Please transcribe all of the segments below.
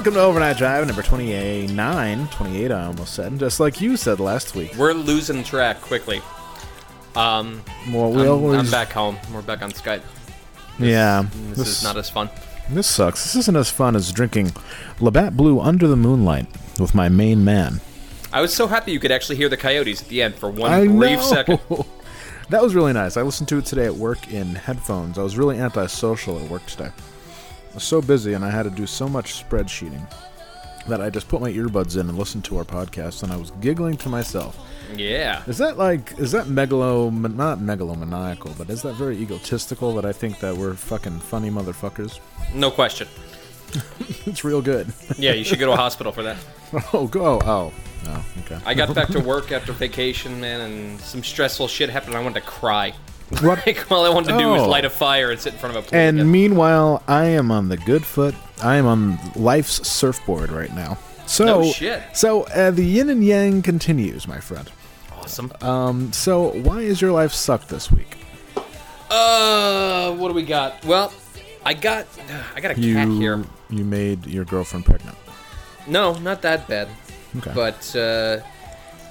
Welcome to Overnight Drive, number 28, 9, 28, I almost said, just like you said last week. We're losing track quickly. Um, Well, we I'm, always, I'm back home. We're back on Skype. This, Yeah, this, this- is not as fun. This sucks. This isn't as fun as drinking Labatt Blue under the moonlight with my main man. I was so happy you could actually hear the coyotes at the end for one I brief know. second. that was really nice. I listened to it today at work in headphones. I was really antisocial at work today. I was so busy and I had to do so much spreadsheeting that I just put my earbuds in and listened to our podcast and I was giggling to myself. Yeah. Is that like is that megalo not megalomaniacal, but is that very egotistical that I think that we're fucking funny motherfuckers? No question. It's real good. Yeah, you should go to a hospital for that. oh, go. Oh, oh, okay. I got back to work after vacation, man, and some stressful shit happened. I wanted to cry. What? Like, all I wanted to do was Oh. light a fire and sit in front of a pool. And again. meanwhile, I am on the good foot. I am on life's surfboard right now. So, No shit. so uh, the yin and yang continues, my friend. awesome. Um, so why is your life sucked this week? Uh, what do we got? Well, I got, I got a You cat here. you made your girlfriend pregnant. No, not that bad. Okay. But uh,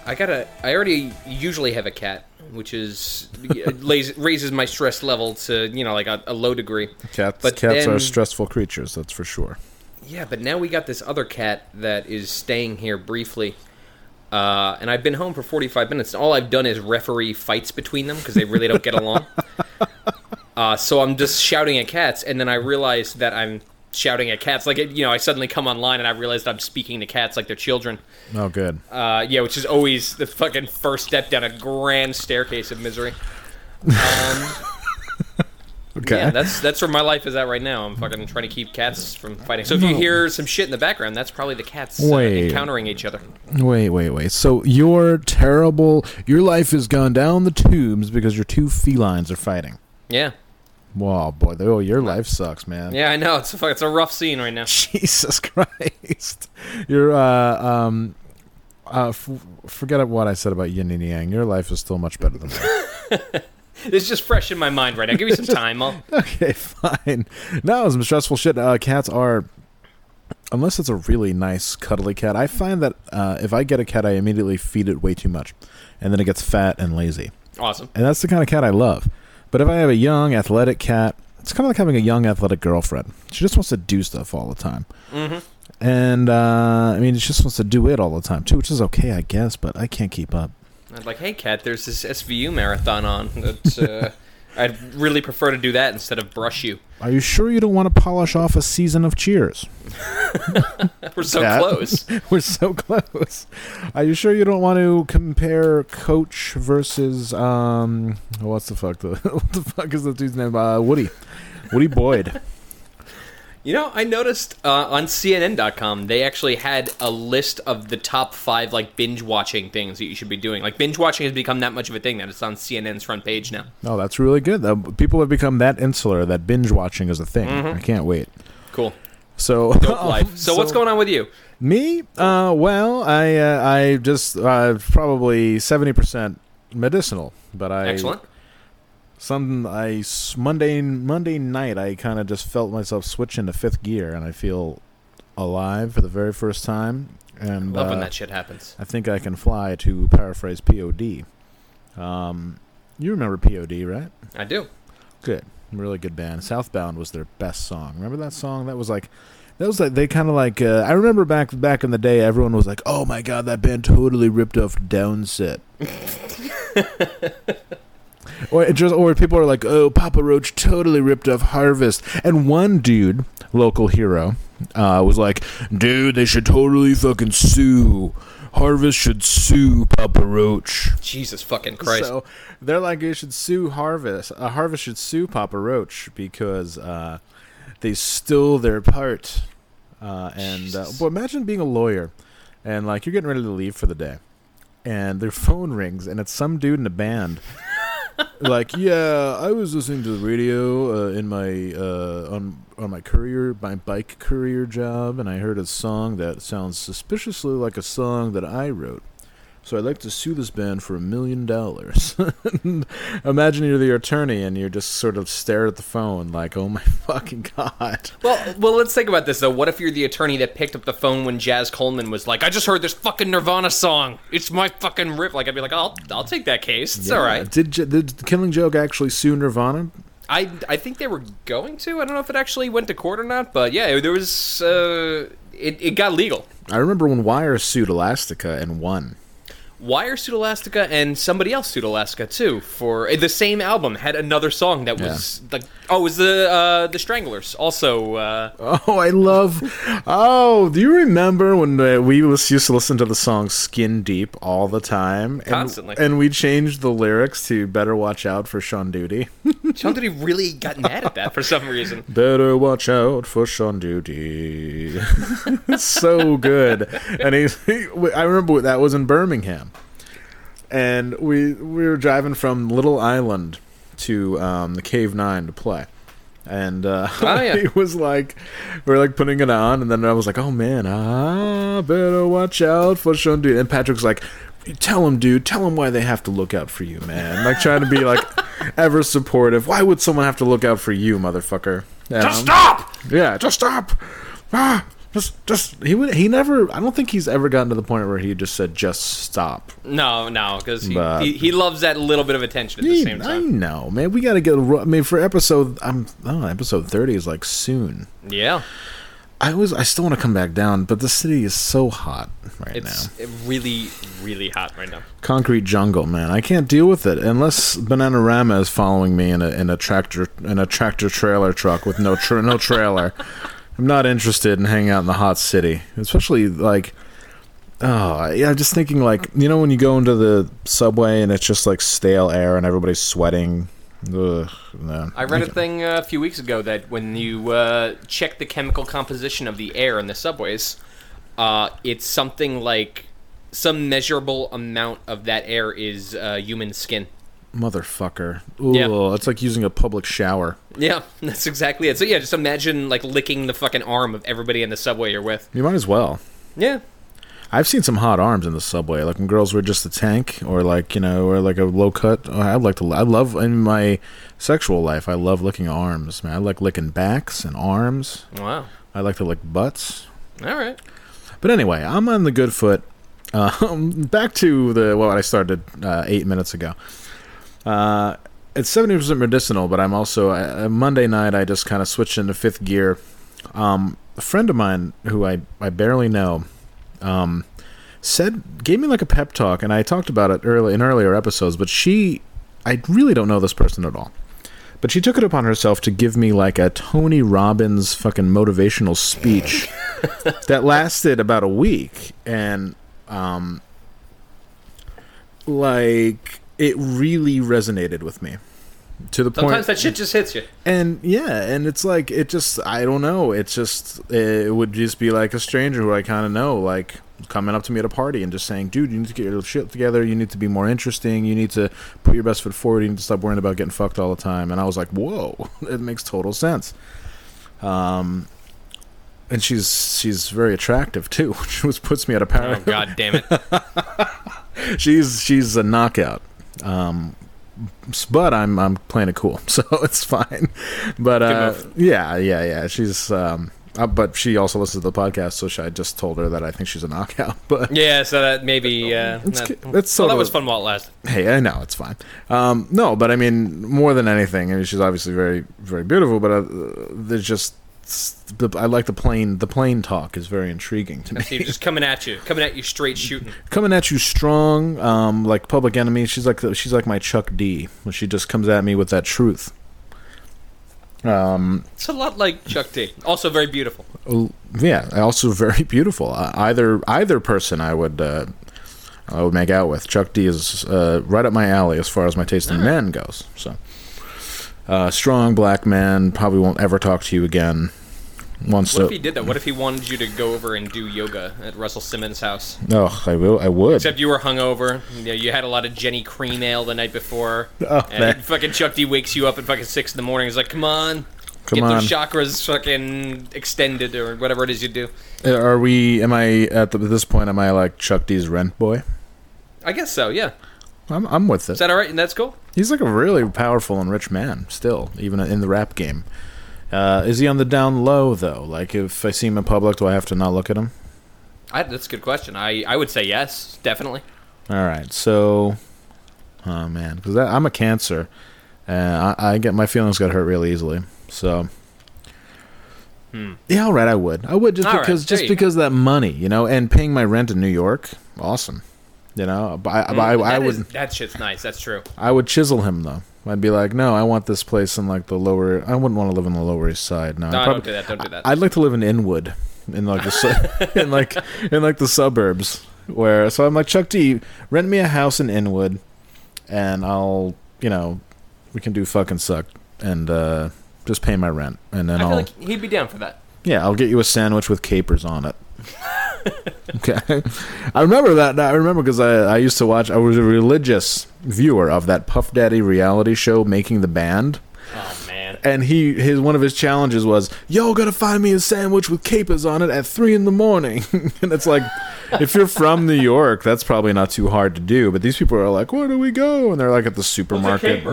I got a. I already usually have a cat, which is lays, raises my stress level to you know like a, a low degree. cats but cats are stressful creatures, that's for sure. Yeah, but now we got this other cat that is staying here briefly. Uh, and I've been home for 45 minutes. And All I've done is referee fights between them because they really don't get along. Uh, so I'm just shouting at cats, and then I realize that I'm shouting at cats. Like, it- you know, I suddenly come online and I realized I'm speaking to cats like they're children. Oh, good. Uh, yeah, which is always the fucking first step down a grand staircase of misery. Um, Okay. yeah, that's that's where my life is at right now. I'm fucking trying to keep cats from fighting. So if you hear some shit in the background, that's probably the cats uh, Wait. encountering each other. Wait, wait, wait. So your terrible, your life has gone down the tubes because your two felines are fighting. Yeah, Wow, boy, oh, your life sucks, man. yeah, I know. It's a it's a rough scene right now. Jesus Christ. You're, uh, um, uh, f- forget what I said about yin and yang. Your life is still much better than mine. It's just fresh in my mind right now. Give me some time. I'll, okay, fine. No, some stressful shit. Uh, cats are, unless it's a really nice, cuddly cat. I find that uh, if I get a cat, I immediately feed it way too much, and then it gets fat and lazy. awesome. And that's the kind of cat I love. But if I have a young, athletic cat, it's kind of like having a young, athletic girlfriend. She just wants to do stuff all the time. Mm-hmm. And, uh, I mean, she just wants to do it all the time, too, which is okay, I guess, but I can't keep up. I'm like, hey, cat, there's this SVU marathon on. That uh, I'd really prefer to do that instead of brush you. Are you sure you don't want to polish off a season of Cheers? We're so close. We're so close. Are you sure you don't want to compare Coach versus um what's the fuck the what the fuck is the dude's name? Uh, Woody. Woody Boyd. You know, I noticed uh, on CNN.com they actually had a list of the top five like binge watching things that you should be doing. Like binge watching has become that much of a thing that it's on CNN's front page now. Oh, that's really good. People have become that insular that binge watching is a thing. I can't wait. Cool, So, life. So, what's going on with you? Me? Uh, well, I uh, I just uh, probably seventy percent medicinal, but I Excellent. Some I Monday Monday night I kind of just felt myself switch into fifth gear, and I feel alive for the very first time. And Love when uh, that shit happens. I think I can fly to paraphrase POD. Um, you remember POD, right? I do. Good, really good band. Southbound was their best song. Remember that song? That was like, that was like they kind of like. Uh, I remember back back in the day, everyone was like, "Oh my god, that band totally ripped off Downset." or just, or people are like, "Oh, Papa Roach totally ripped off Harvest." And one dude, local hero, uh, was like, "Dude, they should totally fucking sue." Harvest should sue Papa Roach. Jesus fucking Christ. So they're like, you should sue Harvest. Uh, Harvest should sue Papa Roach because uh, they stole their part. Uh, and uh, but imagine being a lawyer, and like you're getting ready to leave for the day, and their phone rings, and it's some dude in a band. Like, yeah, I was listening to the radio uh, in my uh, on on my courier, my bike courier job, and I heard a song that sounds suspiciously like a song that I wrote. So I'd like to sue this band for a million dollars. Imagine you're the attorney and you're just sort of stare at the phone like, "Oh my fucking god!" Well, well, let's think about this though. What if you're the attorney that picked up the phone when Jaz Coleman was like, "I just heard this fucking Nirvana song. It's my fucking rip." Like, I'd be like, "I'll, I'll take that case. It's all right." Did, did Killing Joke actually sue Nirvana? I, I think they were going to. I don't know if it actually went to court or not, but yeah, there was. Uh, it, it got legal. I remember when Wire sued Elastica and won. Wire sued Elastica and somebody else sued Elastica too for eh, the same album had another song that was like oh it was the uh, the Stranglers also uh, Oh, I love. Oh, do you remember when uh, we was, used to listen to the song "Skin Deep" all the time, and, Constantly. and we changed the lyrics to "Better Watch Out for Sean Duty." Sean Diddy really got mad at that for some reason. Better watch out for Sean Duty. it's so good. And he's, he, I remember that was in Birmingham. And we we were driving from Little Island to um, the Cave Nine to play. And uh, Oh, yeah. he was like, we are like putting it on, and then I was like, oh man, ah, better watch out for Sean Duty. And Patrick's like, tell him, dude, tell him why they have to look out for you, man. Like trying to be like ever supportive. Why would someone have to look out for you, motherfucker? Just Um, stop! yeah, just stop. Ah, just, just he would. He never. I don't think he's ever gotten to the point where he just said, "Just stop." No, no, because he, he he loves that little bit of attention at the He- same I know, man. We got to get. a I mean, for episode, I'm. Oh, episode thirty is like soon. Yeah, I was. I still want to come back down, but the city is so hot right it's now. really really hot right now. Concrete jungle, man. I can't deal with it unless Bananarama is following me in a in a tractor in a tractor trailer truck with no tra- no trailer. I'm not interested in hanging out in the hot city, especially like. Oh, yeah. I'm just thinking, like you know, when you go into the subway and it's just like stale air and everybody's sweating. Ugh, no. I read a thing uh, a few weeks ago that when you uh, check the chemical composition of the air in the subways, uh, it's something like some measurable amount of that air is uh, human skin. Motherfucker. Ooh, Yeah. it's like using a public shower. Yeah, that's exactly it. So yeah, just imagine like licking the fucking arm of everybody in the subway you're with. You might as well. Yeah, I've seen some hot arms in the subway, like when girls were just a tank, or like you know, or like a low cut. Oh, I'd like to. I love in my sexual life. I love licking arms, man. I like licking backs and arms. wow. I like to lick butts. All right. But anyway, I'm on the good foot. Um, back to the what I started uh, eight minutes ago. Uh, it's seventy percent medicinal, but I'm also uh, Monday night. I just kind of switched into fifth gear. Um, a friend of mine who I I barely know, um, said gave me like a pep talk, and I talked about it early in earlier episodes. But she, I really don't know this person at all. But she took it upon herself to give me like a Tony Robbins fucking motivational speech that lasted about a week, and um, like it really resonated with me to the point Sometimes that shit just hits you. and yeah, and it's like it just I don't know. It's just it would just be like a stranger who I kind of know, like coming up to me at a party and just saying, "Dude, you need to get your shit together. You need to be more interesting. You need to put your best foot forward. You need to stop worrying about getting fucked all the time." And I was like, "Whoa, it makes total sense." Um, and she's she's very attractive too, which was puts me at a power. Oh god damn it! she's she's a knockout. Um, but I'm I'm playing it cool, so it's fine. But uh, yeah, yeah, yeah. She's um, uh, but she also listens to the podcast, so I just told her that I think she's a knockout. But Yeah, so that maybe uh, It's that, it's well, that was fun while it lasted. hey, I know it's fine. Um, no, but I mean, more than anything, I mean, she's obviously very very beautiful. But uh, there's just I like the plain the plain talk is very intriguing to me. Just coming at you, coming at you straight shooting. coming at you strong, um, like Public Enemy. She's like the, she's like my Chuck D. When she just comes at me with that truth. Um, It's a lot like Chuck D. Also very beautiful. yeah, also very beautiful. Uh, either either person I would uh, I would make out with. Chuck D is uh, right up my alley as far as my taste in men goes. So, uh, strong black man probably won't ever talk to you again. Wants What if he did that? What if he wanted you to go over and do yoga at Russell Simmons' house? Oh, I will. I would. Except you were hungover. You, know, you had a lot of Genny Cream ale the night before. Oh, and man. fucking Chuck D wakes you up at fucking six in the morning. He's like, "Come on, Come get on. those chakras fucking extended or whatever it is you do." Uh, Are we? Am I at, the, at this point? Am I like Chuck D's rent boy? I guess so. Yeah. I'm, I'm with it. Is that all right? And that's cool. He's like a really powerful and rich man still, even in the rap game. Uh, is he on the down low though? Like, if I see him in public, do I have to not look at him? I, that's a good question. I, I would say yes, definitely. All right, so, oh man, because I'm a Cancer, and I, I get my feelings get hurt really easily. So, yeah, all right, I would, I would just Hmm. All right, because there just go. because of that money, you know, and paying my rent in New York, awesome. You know, but I, but I, I Mm, That would that shit's nice. That's true. I would chisel him though. I'd be like, no, I want this place in like the lower. I wouldn't want to live in the Lower East Side. No, No, prob- don't do that. Don't do that. I'd like to live in Inwood, in like the su- in like in like the suburbs. Where so I'm like Chuck D, rent me a house in Inwood, and I'll you know we can do fucking suck and uh, just pay my rent, and then I I'll like he'd be down for that. yeah I'll get you a sandwich with capers on it. okay, I remember that. I remember because I I used to watch. I was a religious viewer of that Puff Daddy reality show, Making the Band Oh man. and he his one of his challenges was yo gotta find me a sandwich with capers on it at three in the morning and it's like if you're from new york that's probably not too hard to do but these people are like where do we go and they're like at the supermarket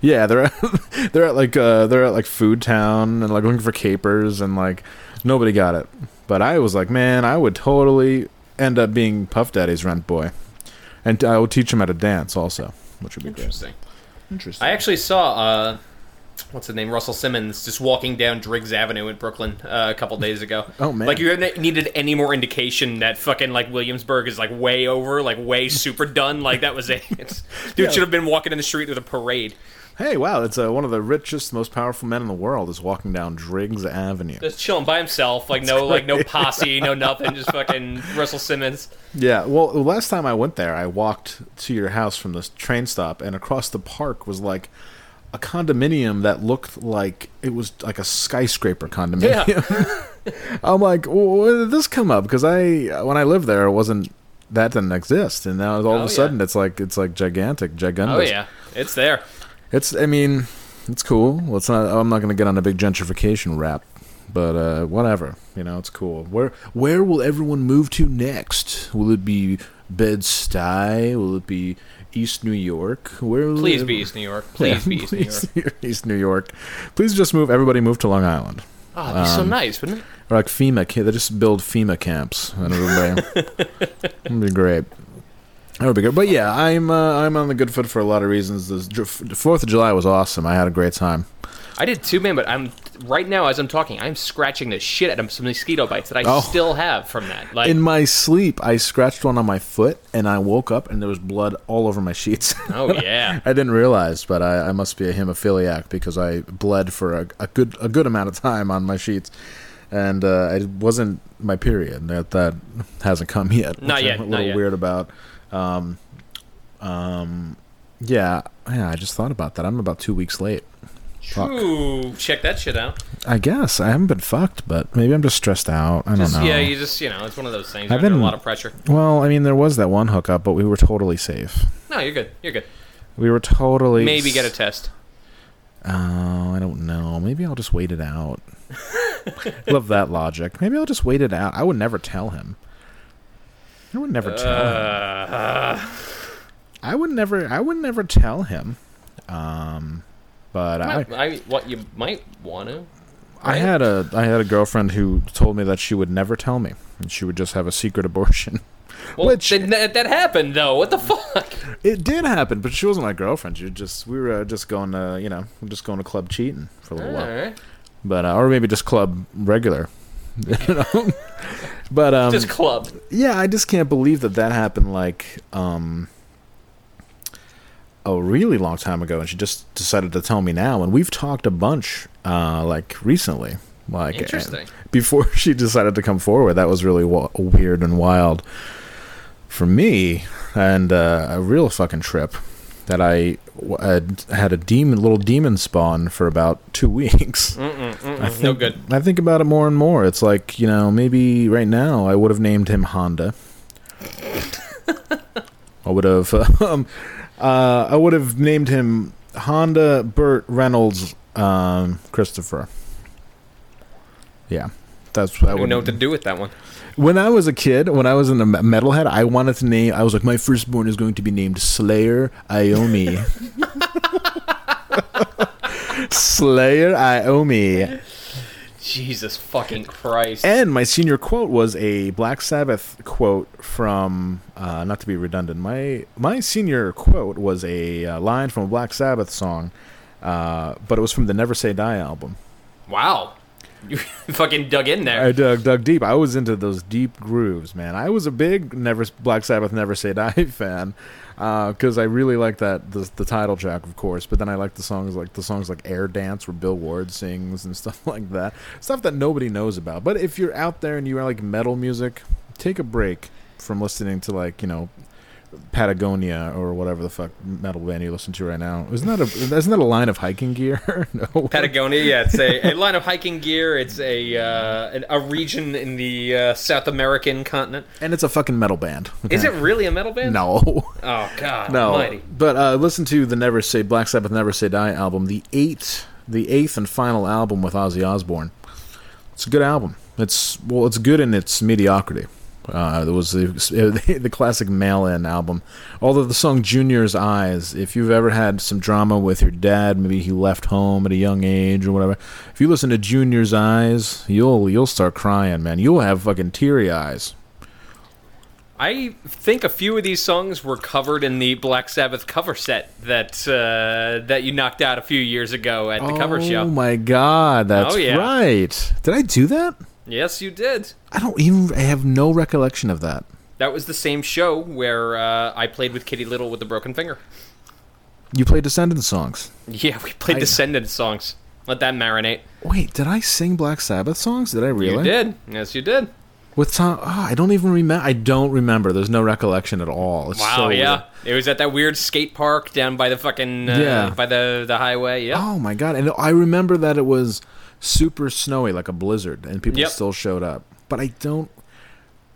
yeah they're at, they're at like uh they're at like food town and like looking for capers and like nobody got it but i was like man i would totally end up being puff daddy's rent boy and i would teach him how to dance also which would be great Interesting. interesting I actually saw uh, what's his name, Russell Simmons, just walking down Driggs Avenue in Brooklyn uh, a couple days ago. Oh, man. Like you needed any more indication that fucking like Williamsburg is like way over, like way super done. Like that was it. Dude Yeah. should have been walking in the street with a parade. Hey, wow! It's uh, one of the richest, most powerful men in the world is walking down Driggs Avenue. Just chilling by himself, like no, like no posse, no nothing, just fucking Russell Simmons. Yeah. Well, the last time I went there, I walked to your house from the train stop, and across the park was like a condominium that looked like it was like a skyscraper condominium. Yeah. I'm like, well, when did this come up? Because I, when I lived there, it wasn't that didn't exist, and now all Oh, of a sudden it's like it's like gigantic, gigundous. Oh yeah, it's there. It's. I mean, it's cool. Well, it's not. I'm not going to get on a big gentrification rap, but uh, whatever. You know, it's cool. Where Where will everyone move to next? Will it be Bed Stuy? Will it be East New York? Where? Will Please it- be East New York. Please be East New York. Please, East New York. Please just move. Everybody move to Long Island. Oh, it'd be so Um, nice, wouldn't it? Or like FEMA. They just build FEMA camps, and it'll be, it'll be great. That would be good. But yeah, I'm uh, I'm on the good foot for a lot of reasons. The Fourth of July was awesome. I had a great time. I did too, man. But I'm right now as I'm talking, I'm scratching the shit out of some mosquito bites that I Oh. still have from that. Like, In my sleep, I scratched one on my foot, and I woke up, and there was blood all over my sheets. oh yeah. I didn't realize, but I, I must be a hemophiliac because I bled for a, a good a good amount of time on my sheets, and uh, it wasn't my period. That that hasn't come yet. Not yet, I'm a not little weird about. Um, um, yeah, yeah. I just thought about that. I'm about two weeks late. Fuck. Ooh, check that shit out. I guess I haven't been fucked, but maybe I'm just stressed out. I don't know. yeah, you just you know, it's one of those things. I've under been- a lot of pressure. well, I mean, there was that one hookup, but we were totally safe. No, you're good. You're good. We were totally Maybe get a test. Oh, I don't know. Maybe I'll just wait it out. Love that logic. Maybe I'll just wait it out. I would never tell him. I would never tell him. Uh, I would never. I would never tell him. Um, but I, I, I, what you might want to. I had a, I had a girlfriend who told me that she would never tell me, and she would just have a secret abortion. Well, Which- that, that happened though. What the fuck? It did happen, but she wasn't my girlfriend. She just, we were uh, just going to, you know, just going to club cheating for a little while. Alright. But uh, or maybe just club regular. you know, but um, Just club. yeah, I just can't believe that that happened like um a really long time ago, and she just decided to tell me now. And we've talked a bunch, uh, like recently, like Interesting. before she decided to come forward. That was really wa- weird and wild for me, and uh, a real fucking trip. That I w- had had a demon, little demon spawn for about two weeks. Mm-mm, mm-mm, I think, no good. I think about it more and more. It's like you know, maybe right now I would have named him Honda. I would have, um, uh, I would have named him Honda Burt Reynolds um, Christopher. Yeah, that's what I I don't would know what to do with that one. When I was a kid, when I was in the me- metalhead, I wanted to name. I was like, my firstborn is going to be named Slayer Iommi. Slayer Iommi. Jesus fucking Christ. And my senior quote was a Black Sabbath quote from, uh, not to be redundant, my my senior quote was a uh, line from a Black Sabbath song, uh, but it was from the Never Say Die album. wow. You fucking dug in there. I dug dug deep. I was into those deep grooves, man. I was a big Never Black Sabbath Never Say Die fan uh, because I really like that the, the title track, of course. But then I like the songs like the songs like Air Dance, where Bill Ward sings and stuff like that. Stuff that nobody knows about. But if you're out there and you are like metal music, take a break from listening to like you know Patagonia or whatever the fuck metal band you listen to right now. Isn't that a isn't that a line of hiking gear? no. Patagonia, yeah, it's a, a line of hiking gear. It's a uh, a region in the uh, South American continent. and it's a fucking metal band. Is it really a metal band? No. Oh God, No, Almighty. but uh, listen to the Never Say Black Sabbath Never Say Die album, the eighth, the eighth and final album with Ozzy Osbourne. It's a good album. It's well, it's good in its mediocrity. Uh, there was the, the classic mail-in album. Although the song "Junior's Eyes," if you've ever had some drama with your dad, maybe he left home at a young age or whatever. If you listen to "Junior's Eyes," you'll you'll start crying, man. You'll have fucking teary eyes. I think a few of these songs were covered in the Black Sabbath cover set that uh, that you knocked out a few years ago at the cover show. Oh my god, that's Oh, yeah. right. Did I do that? Yes, you did. I don't even. I have no recollection of that. That was the same show where uh, I played with Kitty Little with the broken finger. You played Descendents songs. Yeah, we played I- Descendents songs. Let that marinate. Wait, did I sing Black Sabbath songs? Did I really? You did. Yes, you did. With Tom? Oh, I don't even remember. I don't remember. There's no recollection at all. It's Wow, so yeah. It was at that weird skate park down by the fucking uh, Yeah. by the the highway. Yeah. Oh my god! And I remember that it was super snowy, like a blizzard, and people Yep. still showed up. But I don't.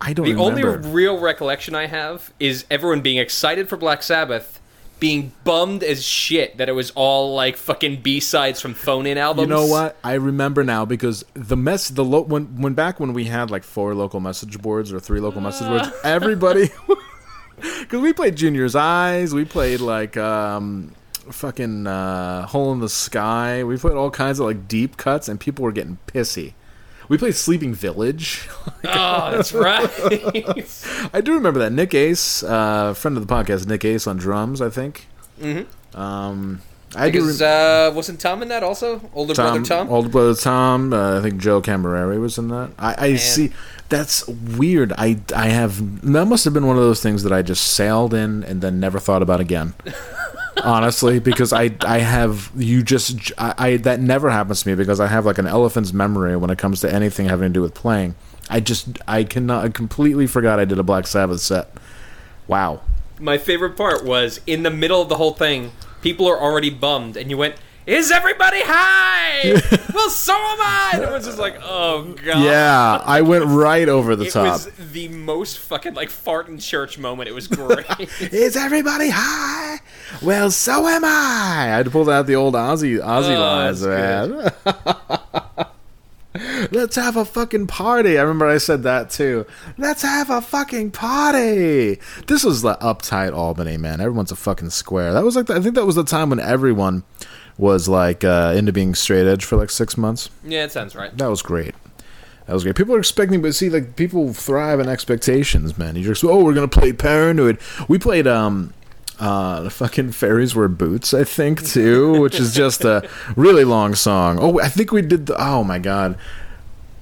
I don't the remember. only real recollection I have is everyone being excited for Black Sabbath, being bummed as shit that it was all like fucking B sides from phone in albums. You know what? I remember now because the mess the lo- when when back when we had like four local message boards or three local message boards, everybody because we played Junior's Eyes, we played like um fucking uh, Hole in the Sky, we played all kinds of like deep cuts, and people were getting pissy. We played Sleeping Village. Oh, that's right. I do remember that Nick Ace, uh, friend of the podcast, Nick Ace on drums, I think. Mm-hmm. Um, I do. Rem- uh, wasn't Tom in that also? Older brother Tom. older brother Tom. Uh, I think Joe Camerari was in that. I, I see. That's weird. I I have that must have been one of those things that I just sailed in and then never thought about again. Honestly, because I I have you just I, I that never happens to me because I have like an elephant's memory when it comes to anything having to do with playing. I just I cannot I completely forgot I did a Black Sabbath set. Wow. My favorite part was in the middle of the whole thing. People are already bummed, and you went, "Is everybody high?" well, so am I. And everyone's just like, "Oh god." Yeah, I went right over the It top. was the most fucking like fart in church moment. It was great. Is everybody high? Well, so am I. I had to pull out the old Ozzy Ozzy Oh, lines, man. Let's have a fucking party. I remember I said that too. Let's have a fucking party. This was the uptight Albany, man. Everyone's a fucking square. That was like the, I think that was the time when everyone was like uh, into being straight edge for like six months. yeah, it sounds right. That was great. That was great. People are expecting, but see, like people thrive on expectations, man. You just, oh, we're gonna play Paranoid. We played um, uh, the fucking fairies wear boots, I think, too, which is just a really long song. Oh, I think we did the. Oh my god,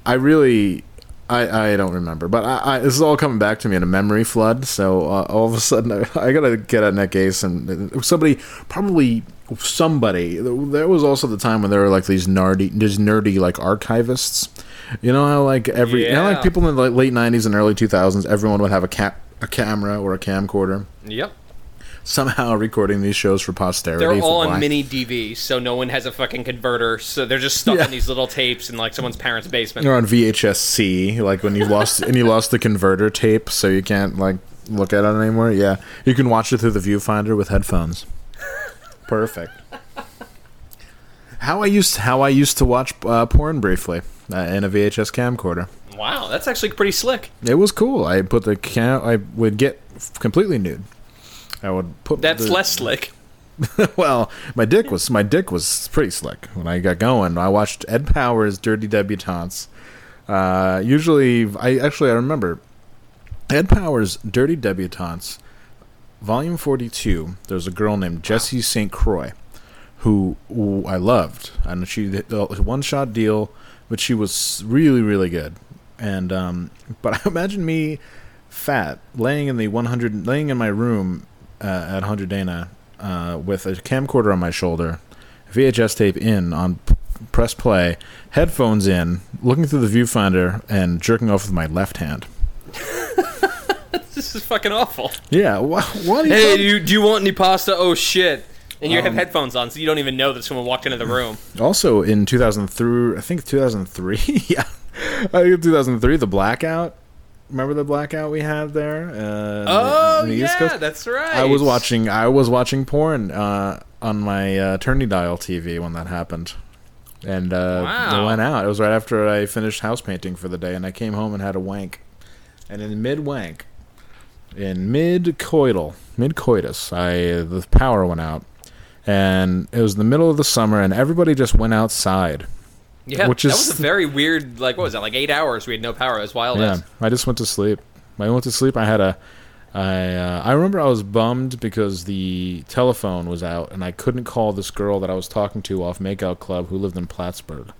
I really. I, I don't remember, but I, I, this is all coming back to me in a memory flood. So uh, all of a sudden, I, I gotta get at Ace and somebody, probably somebody. There was also the time when there were like these nerdy, these nerdy like archivists. You know how like every, you know, like people in the late '90s and early 2000s, everyone would have a cap, a camera or a camcorder, Yep. Somehow recording these shows for posterity. They're all on mini DV, so no one has a fucking converter. So they're just stuck Yeah. in these little tapes in like someone's parents' basement. They're on VHS-C, like when you lost and you lost the converter tape, so you can't like look at it anymore. Yeah, you can watch it through the viewfinder with headphones. Perfect. How I used how I used to watch uh, porn briefly uh, in a VHS camcorder. Wow, that's actually pretty slick. It was cool. I put the cam. I would get completely nude. I would put. That's the- less slick. well, my dick was my dick was pretty slick when I got going. I watched Ed Powers' Dirty Debutantes. Uh, usually, I actually I remember Ed Powers' Dirty Debutantes, Volume Forty Two. There's a girl named Jessie St. Croix, who, who I loved, and she one shot deal, but she was really really good. And um, but I imagine me fat laying in the 100 laying in my room uh, at 100 Dana uh, with a camcorder on my shoulder, VHS tape in on p- press play, headphones in, looking through the viewfinder and jerking off with my left hand. This is fucking awful. Yeah, wha- what? are you Hey, do you, do you want any pasta? Oh shit! And you have Um, headphones on, so you don't even know that someone walked into the room. Also in 2003, I think 2003. yeah, I think 2003, the blackout. Remember the blackout we had there? Uh, Oh the East yeah, that's right. I was watching. I was watching porn uh, on my uh, Turny Dial TV when that happened, and uh, Wow. I went out. It was right after I finished house painting for the day, and I came home and had a wank. And in mid wank, in mid coital, mid coitus, I the power went out, and it was the middle of the summer, and everybody just went outside. Yeah, which that is- was a very weird. Like, what was that? Like eight hours. We had no power. It was wild. Yeah. I just went to sleep. I went to sleep. I had a. I uh, I remember I was bummed because the telephone was out and I couldn't call this girl that I was talking to off Makeout Club who lived in Plattsburgh.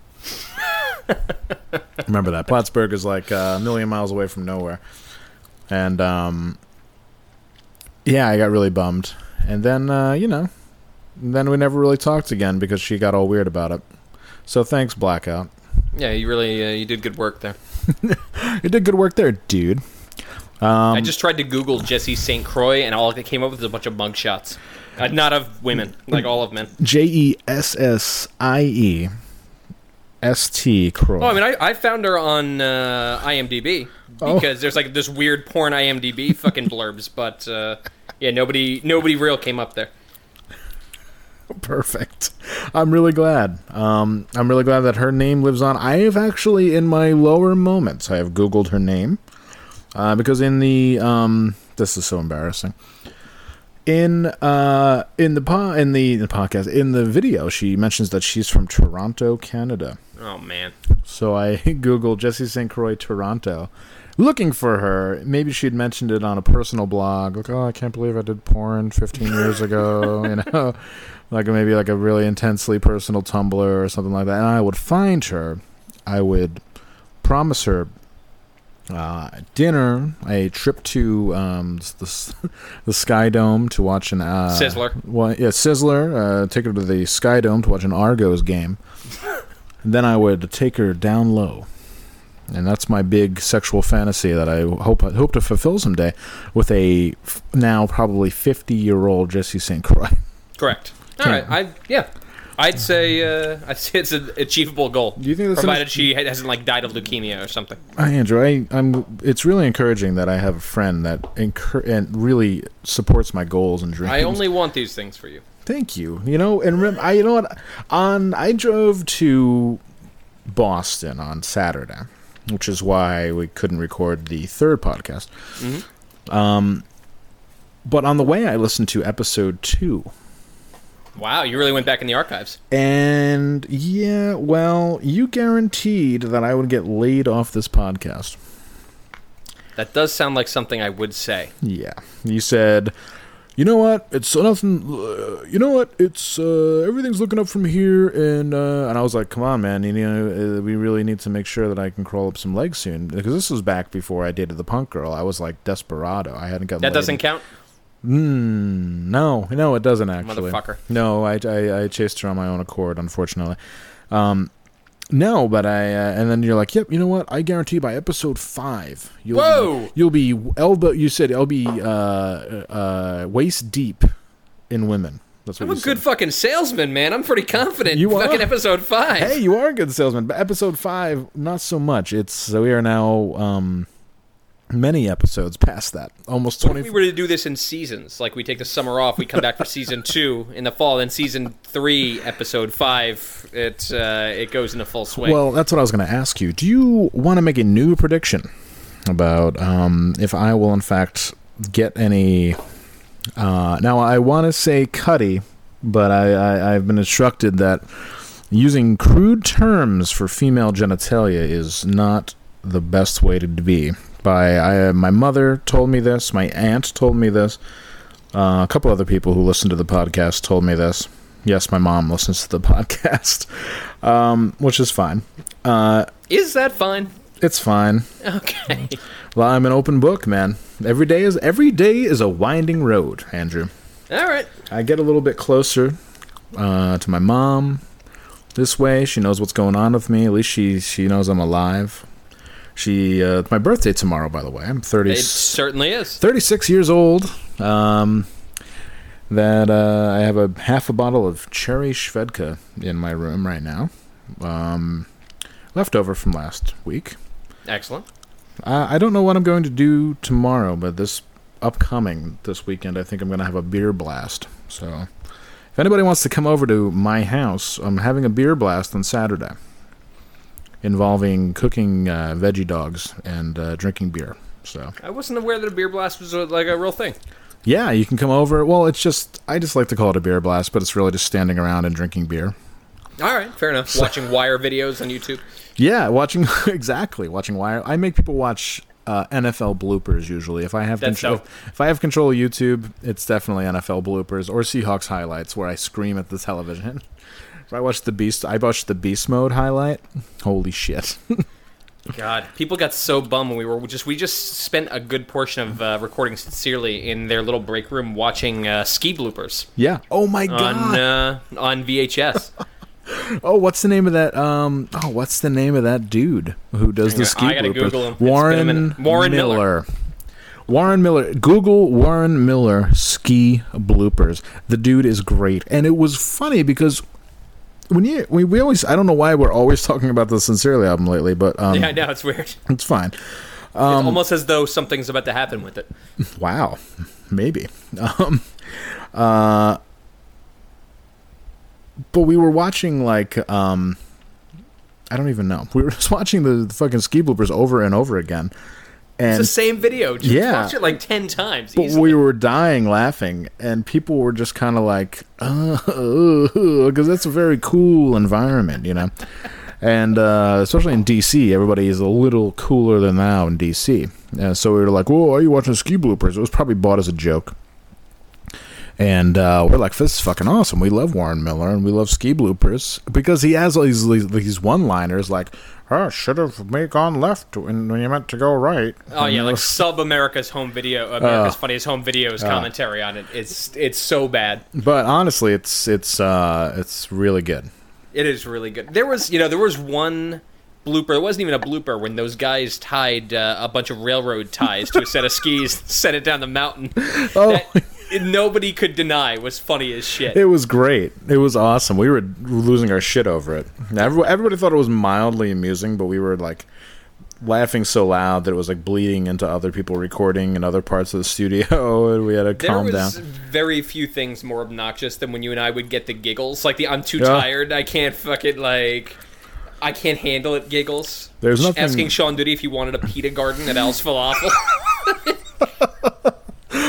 remember that Plattsburgh is like a million miles away from nowhere, and um, yeah, I got really bummed. And then uh, you know, then we never really talked again because she got all weird about it. So thanks, Blackout. Yeah, you really uh, you did good work there. You did good work there, dude. I just tried to Google Jessie St. Croix, and all it came up with was a bunch of mugshots. Uh, not of women, like all of men. J E S S I E S T Croix. Oh, I mean, I, I found her on uh, IMDb Oh. because there's like this weird porn IMDb fucking blurbs, but uh, yeah, nobody nobody real came up there. perfect. I'm really glad. Um, I'm really glad that her name lives on. I have actually, in my lower moments, I have Googled her name uh, because in the um, this is so embarrassing. In uh, in the po- in the, the podcast in the video, she mentions that she's from Toronto, Canada. Oh man, So I googled Jessie St. Croix Toronto, looking for her. Maybe she'd mentioned it on a personal blog, like, "Oh, I can't believe I did porn 15 years ago," you know. Like maybe like a really intensely personal Tumblr or something like that, and I would find her. I would promise her uh, dinner, a trip to um, the the Sky Dome to watch an uh, Sizzler. Well, yeah, Sizzler. Uh, take her to the Sky Dome to watch an Argos game. and then I would take her down low, and that's my big sexual fantasy that I hope hope to fulfill someday with a f- now probably fifty year old Jessie St. Croix. Correct. All Can- right. I yeah. I'd say uh, I'd say it's an achievable goal. Do you think that's provided enough- she hasn't like died of leukemia or something? Hi, Andrew. I, I'm. It's really encouraging that I have a friend that encour- and really supports my goals and dreams. I only want these things for you. Thank you. You know, and remember, I you know what? On I drove to Boston on Saturday, which is why we couldn't record the third podcast. Um, but on the way, I listened to episode two, Wow, you really went back in the archives. and yeah, well, you guaranteed that I would get laid off this podcast. That does sound like something I would say. Yeah, you said. You know what? It's nothing. Uh, you know what? It's uh, everything's looking up from here, and uh, and I was like, "Come on, man! You know, uh, we really need to make sure that I can crawl up some legs soon." Because this was back before I dated the punk girl. I was like desperado. I hadn't gotten That laid. doesn't count. Mm, no, no, it doesn't actually. Motherfucker. No, I, I, I chased her on my own accord, unfortunately. Um, no, but I, uh, and then you're like, yep, you know what? I guarantee by episode five, you'll Whoa! be, you'll be elbow. You said I'll be uh, uh, waist deep in women. That's what I'm a good said. fucking salesman, man. I'm pretty confident. You fucking are. episode five. Hey, you are a good salesman. But episode five, not so much. It's so we are now um, many episodes past that, almost twenty. if we were to do this in seasons? Like we take the summer off, we come back for season two in the fall, then season three, episode five, it uh, it goes into full swing. Well, that's what I was going to ask you. Do you want to make a new prediction about um, if I will, in fact, get any? Uh, now, I want to say Cuddy, but I, I, I've been instructed that using crude terms for female genitalia is not the best way to be. By I, my mother told me this, my aunt told me this, uh, a couple other people who listen to the podcast told me this. Yes, my mom listens to the podcast, um, which is fine. Uh, is that fine? it's fine. Okay. Well, I'm an open book, man. Every day is every day is a winding road, Andrew. All right. I get a little bit closer uh, to my mom this way. She knows what's going on with me. At least she she knows I'm alive. She uh, it's my birthday tomorrow, by the way. I'm 30, It certainly is. 36 years old. Um, that uh, I have a half a bottle of cherry Svedka in my room right now. Um, leftover from last week. Excellent. Uh, I don't know what I'm going to do tomorrow, but this upcoming this weekend, I think I'm going to have a beer blast. So, if anybody wants to come over to my house, I'm having a beer blast on Saturday, involving cooking uh, veggie dogs and uh, drinking beer. So, I wasn't aware that a beer blast was uh, like a real thing. yeah, you can come over. Well, it's just I just like to call it a beer blast, but it's really just standing around and drinking beer. All right, fair enough. Watching wire videos on YouTube. Yeah, watching exactly watching Wire. I make people watch uh, NFL bloopers usually. If I have That's control, dope. if I have control of YouTube, it's definitely NFL bloopers or Seahawks highlights where I scream at the television. I watched the beast, I watched the beast mode highlight. Holy shit! God, people got so bummed when we were just we just spent a good portion of uh, recording sincerely in their little break room watching uh, ski bloopers yeah. Oh my on god. uh, on VHS. oh, what's the name of that? Um. Oh, what's the name of that dude who does the I ski gotta bloopers? Google him. It's been a Warren. Warren Miller. Warren Miller. Google Warren Miller ski bloopers. The dude is great, and it was funny because when you we, we always I don't know why we're always talking about the Sincerely album lately, but um, yeah, I know it's weird. it's fine. it's almost as though something's about to happen with it. Wow, maybe. Um, uh, but we were watching like um, I don't even know. We were just watching the, the fucking ski bloopers over and over again, It's the same video. Just Yeah. watch it like ten times. but easily. we were dying laughing, and people were just kind of like, because that's a very cool environment, you know. And uh, especially in DC, everybody is a little cooler than now in DC. Uh, so we were like, "Whoa, are you watching ski bloopers?" It was probably bought as a joke. And uh, we're like, this is fucking awesome. We love Warren Miller and we love ski bloopers because he has all these these, one liners like, oh, should have made gone left when, when you meant to go right. Oh yeah, like sub America's home video, America's Uh, funniest home videos commentary on it. It's it's so bad. but honestly, it's it's uh, it's really good. It is really good. There was, you know, there was one blooper. It wasn't even a blooper when those guys tied uh, a bunch of railroad ties to a set of skis, sent it down the mountain. Oh. That nobody could deny was funny as shit. It was great. It was awesome. We were losing our shit over it. Everybody, everybody thought it was mildly amusing, but we were like laughing so loud that it was like bleeding into other people recording in other parts of the studio, and we had to There calm was down. very few things more obnoxious than when you and I would get the giggles, like the "I'm too Yeah. tired, I can't fucking like, I can't handle it" giggles. There's nothing- asking Sean Duty if he wanted a pita garden at Al's Falafel.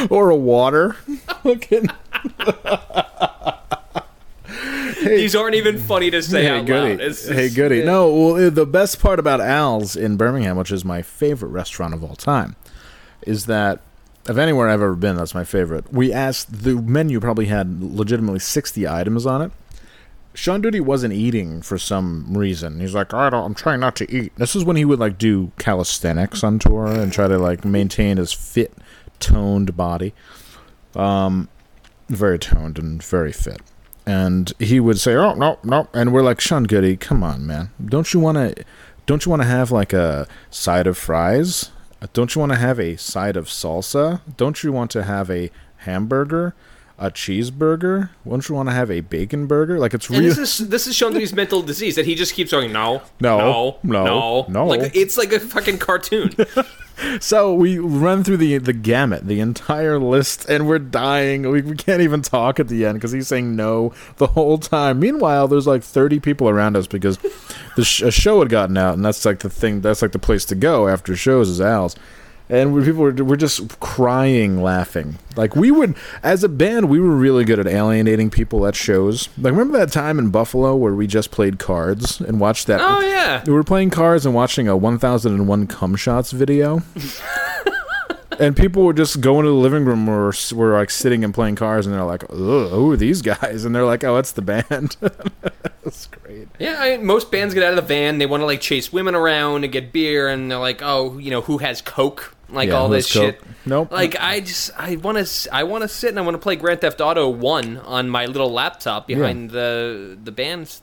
Or a water. Fucking- These aren't even funny to say hey, out goody. loud. It's hey, just- goody. No, well, uh, the best part about Al's in Birmingham, which is my favorite restaurant of all time, is that of anywhere I've ever been, that's my favorite. We asked the menu probably had legitimately sixty items on it. Sean Duty wasn't eating for some reason. He's like, I don't, I'm trying not to eat. This is when he would like do calisthenics on tour and try to like maintain his fit, toned body. Um, very toned and very fit. And he would say, "Oh no, no," and we're like, "Sean Goody, come on, man! Don't you want to? Don't you want to have like a side of fries? Don't you want to have a side of salsa? Don't you want to have a hamburger, a cheeseburger? Don't you want to have a bacon burger? Like it's real." this is this is Sean Duty's mental disease that he just keeps going no, No, no, no, no. Like it's like a fucking cartoon. So we run through the the gamut, the entire list, and we're dying. We, we can't even talk at the end because he's saying no the whole time. Meanwhile, there's like 30 people around us because the sh- a show had gotten out, and that's like the thing. That's like the place to go after shows is Al's. And we, people were, were just crying, laughing. Like we would, as a band, we were really good at alienating people at shows. Like remember that time in Buffalo where we just played cards and watched that? oh yeah, We were playing cards and watching a 1001 cum shots video. and people were just going to the living room s- were like sitting and playing cards and they're like, Ugh, who are these guys? And they're like, oh, that's the band. That's great. yeah. I, most bands get out of the van. They want to like chase women around and get beer, and they're like, oh, you know, who has coke? Like Yeah, all this has Coke? shit. Nope. Like I just I want to I want to sit and I want to play Grand Theft Auto One on my little laptop behind the the band's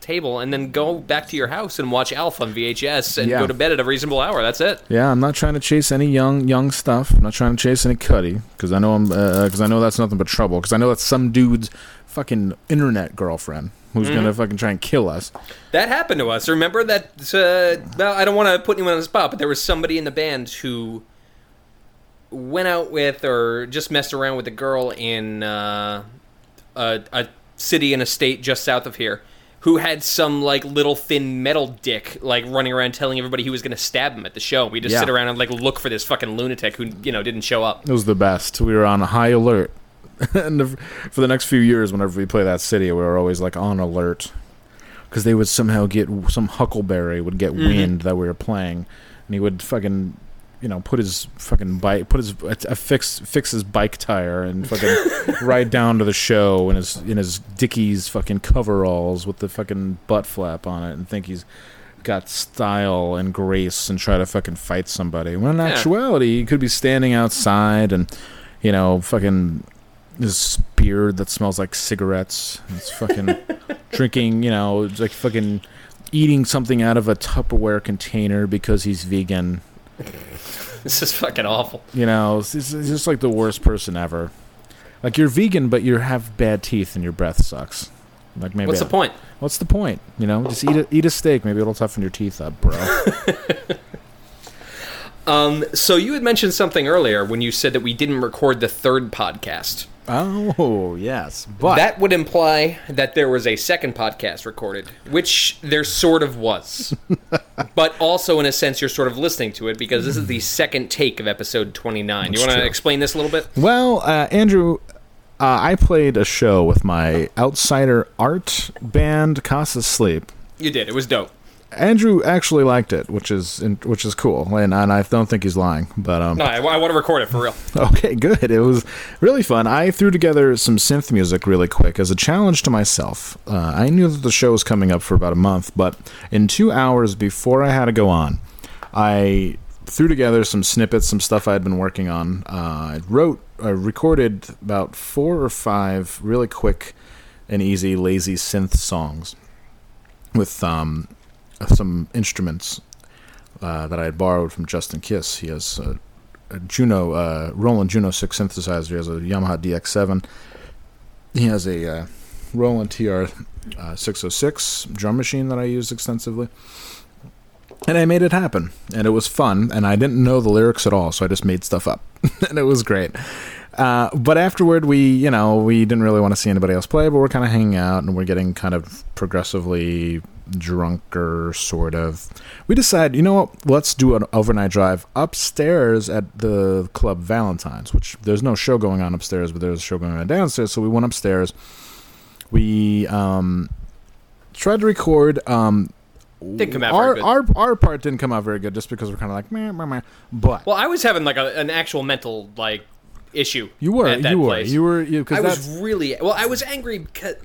table, and then go back to your house and watch Alf on VHS and Yeah. go to bed at a reasonable hour. That's it. Yeah, I'm not trying to chase any young young stuff. I'm not trying to chase any cutty because I know I'm uh, because I know that's nothing but trouble. Because I know that's some dude's fucking internet girlfriend who's gonna fucking try and kill us. That happened to us. Remember that? Uh, well, I don't want to put anyone on the spot, but there was somebody in the band who went out with or just messed around with a girl in uh, a, a city in a state just south of here who had some like little thin metal dick like running around telling everybody he was going to stab him at the show. We just Yeah. sit around and like look for this fucking lunatic who you know didn't show up. It was the best. We were on high alert. and the, for the next few years, whenever we play that city, we were always like on alert because they would somehow get some Huckleberry would get wind that we were playing, and he would fucking, you know, put his fucking bike, put his uh, fix fix his bike tire and fucking ride down to the show in his in his Dickies fucking coveralls with the fucking butt flap on it, and think he's got style and grace and try to fucking fight somebody. When in Yeah. actuality, he could be standing outside and, you know, fucking his beard that smells like cigarettes. It's fucking drinking, you know, it's like fucking eating something out of a Tupperware container because he's vegan. This is fucking awful. You know, it's it's just like the worst person ever. Like you're vegan, but you have bad teeth and your breath sucks. Like maybe What's the point? What's the point? You know, just eat a, eat a steak. Maybe it'll toughen your teeth up, bro. Um, so you had mentioned something earlier when you said that we didn't record the third podcast. Oh yes, but that would imply that there was a second podcast recorded, which there sort of was. but also, in a sense, you're sort of listening to it because this is the second take of episode 29. you want to explain this a little bit? Well, uh, Andrew, uh, I played a show with my outsider art band, Casa Sleep, You did. It was dope. Andrew actually liked it, which is which is cool, and, and I don't think he's lying. But um, No, I, I want to record it for real. Okay, good. It was really fun. I threw together some synth music really quick as a challenge to myself. Uh, I knew that the show was coming up for about a month, but in two hours before I had to go on, I threw together some snippets, some stuff I had been working on. Uh, I wrote, I recorded about four or five really quick and easy, lazy synth songs with um, some instruments uh, that I had borrowed from Justin Kiss. He has a, a Juno, uh, Roland Juno 6 synthesizer. He has a Yamaha DX7. He has a uh, Roland TR uh, 606 drum machine that I use extensively. And I made it happen. And it was fun. And I didn't know the lyrics at all, so I just made stuff up. and it was great. Uh, but afterward, we, you know, we didn't really want to see anybody else play, but we're kind of hanging out and we're getting kind of progressively drunker, sort of. We decide, you know what, let's do an overnight drive upstairs at the Club Valentine's, which there's no show going on upstairs, but there's a show going on downstairs. So we went upstairs. We um, tried to record. Um, Didn't come out our, very good. our our part didn't come out very good just because we're kind of like meh, meh, meh. But Well, I was having like a, an actual mental like issue. you were at that you were place. you were you because I that's was really well. I was angry because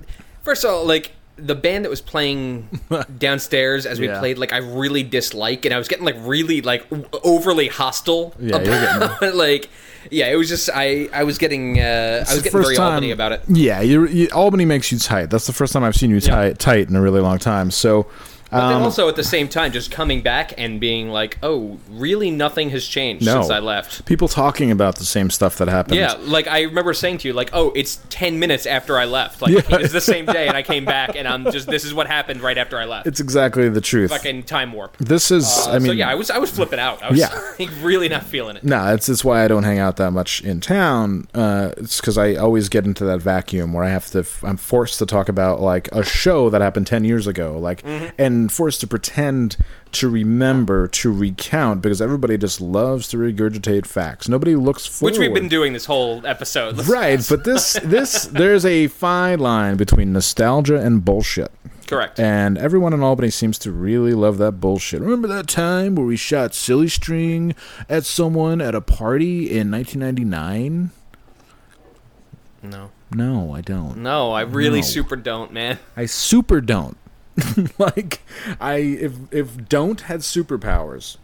first of all, like the band that was playing downstairs as we Yeah. played, like I really dislike, and I was getting like really like overly hostile. Yeah, you're getting- about, like yeah, it was just I I was getting uh, I was getting very time- Albany about it. Yeah, you, Albany makes you tight. That's the first time I've seen you tight, tight in a really long time. So, But then um, also at the same time, just coming back and being like, "Oh, really? Nothing has changed no, since I left." People talking about the same stuff that happened. Yeah, like I remember saying to you, like, "Oh, it's ten minutes after I left. Like Yeah. it's the same day, and I came back, and I'm just this is what happened right after I left. it's exactly the truth. fucking time warp." this is, I mean, so yeah, I was I was flipping out. I was Yeah. like, really not feeling it. No, it's it's why I don't hang out that much in town. Uh, it's because I always get into that vacuum where I have to. I'm forced to talk about like a show that happened ten years ago, like, Mm-hmm. Forced to pretend to remember to recount because everybody just loves to regurgitate facts. Nobody looks forward. Which we've been doing this whole episode. Let's- Right, but this this there's a fine line between nostalgia and bullshit. Correct. And everyone in Albany seems to really love that bullshit. Remember that time where we shot silly string at someone at a party in 1999? No, No, I don't. no, I really No. super don't, man. I super don't. like I if if don't had superpowers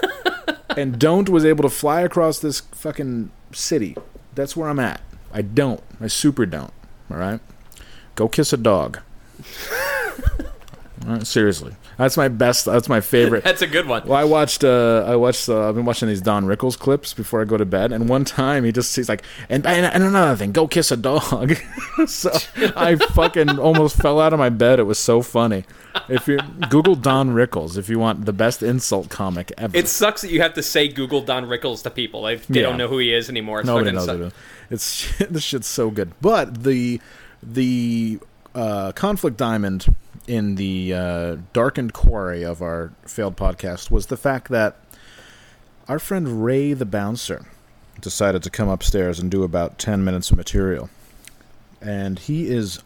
and don't was able to fly across this fucking city, that's where I'm at. I don't. I super don't. All right? Go kiss a dog. All right, seriously. That's my best that's my favorite. That's a good one. Well, I watched. Uh, I watched. Uh, I've been watching these Don Rickles clips before I go to bed, and one time he just he's like, and and, and another thing, go kiss a dog. so I fucking almost fell out of my bed. It was so funny. If you Google Don Rickles, if you want the best insult comic ever, It sucks that you have to say Google Don Rickles to people. They, they Yeah. don't know who he is anymore. It's nobody knows it. It's this shit's so good. But the the uh, conflict diamond in the uh, darkened quarry of our failed podcast was the fact that our friend Ray the bouncer decided to come upstairs and do about ten minutes of material, and he is.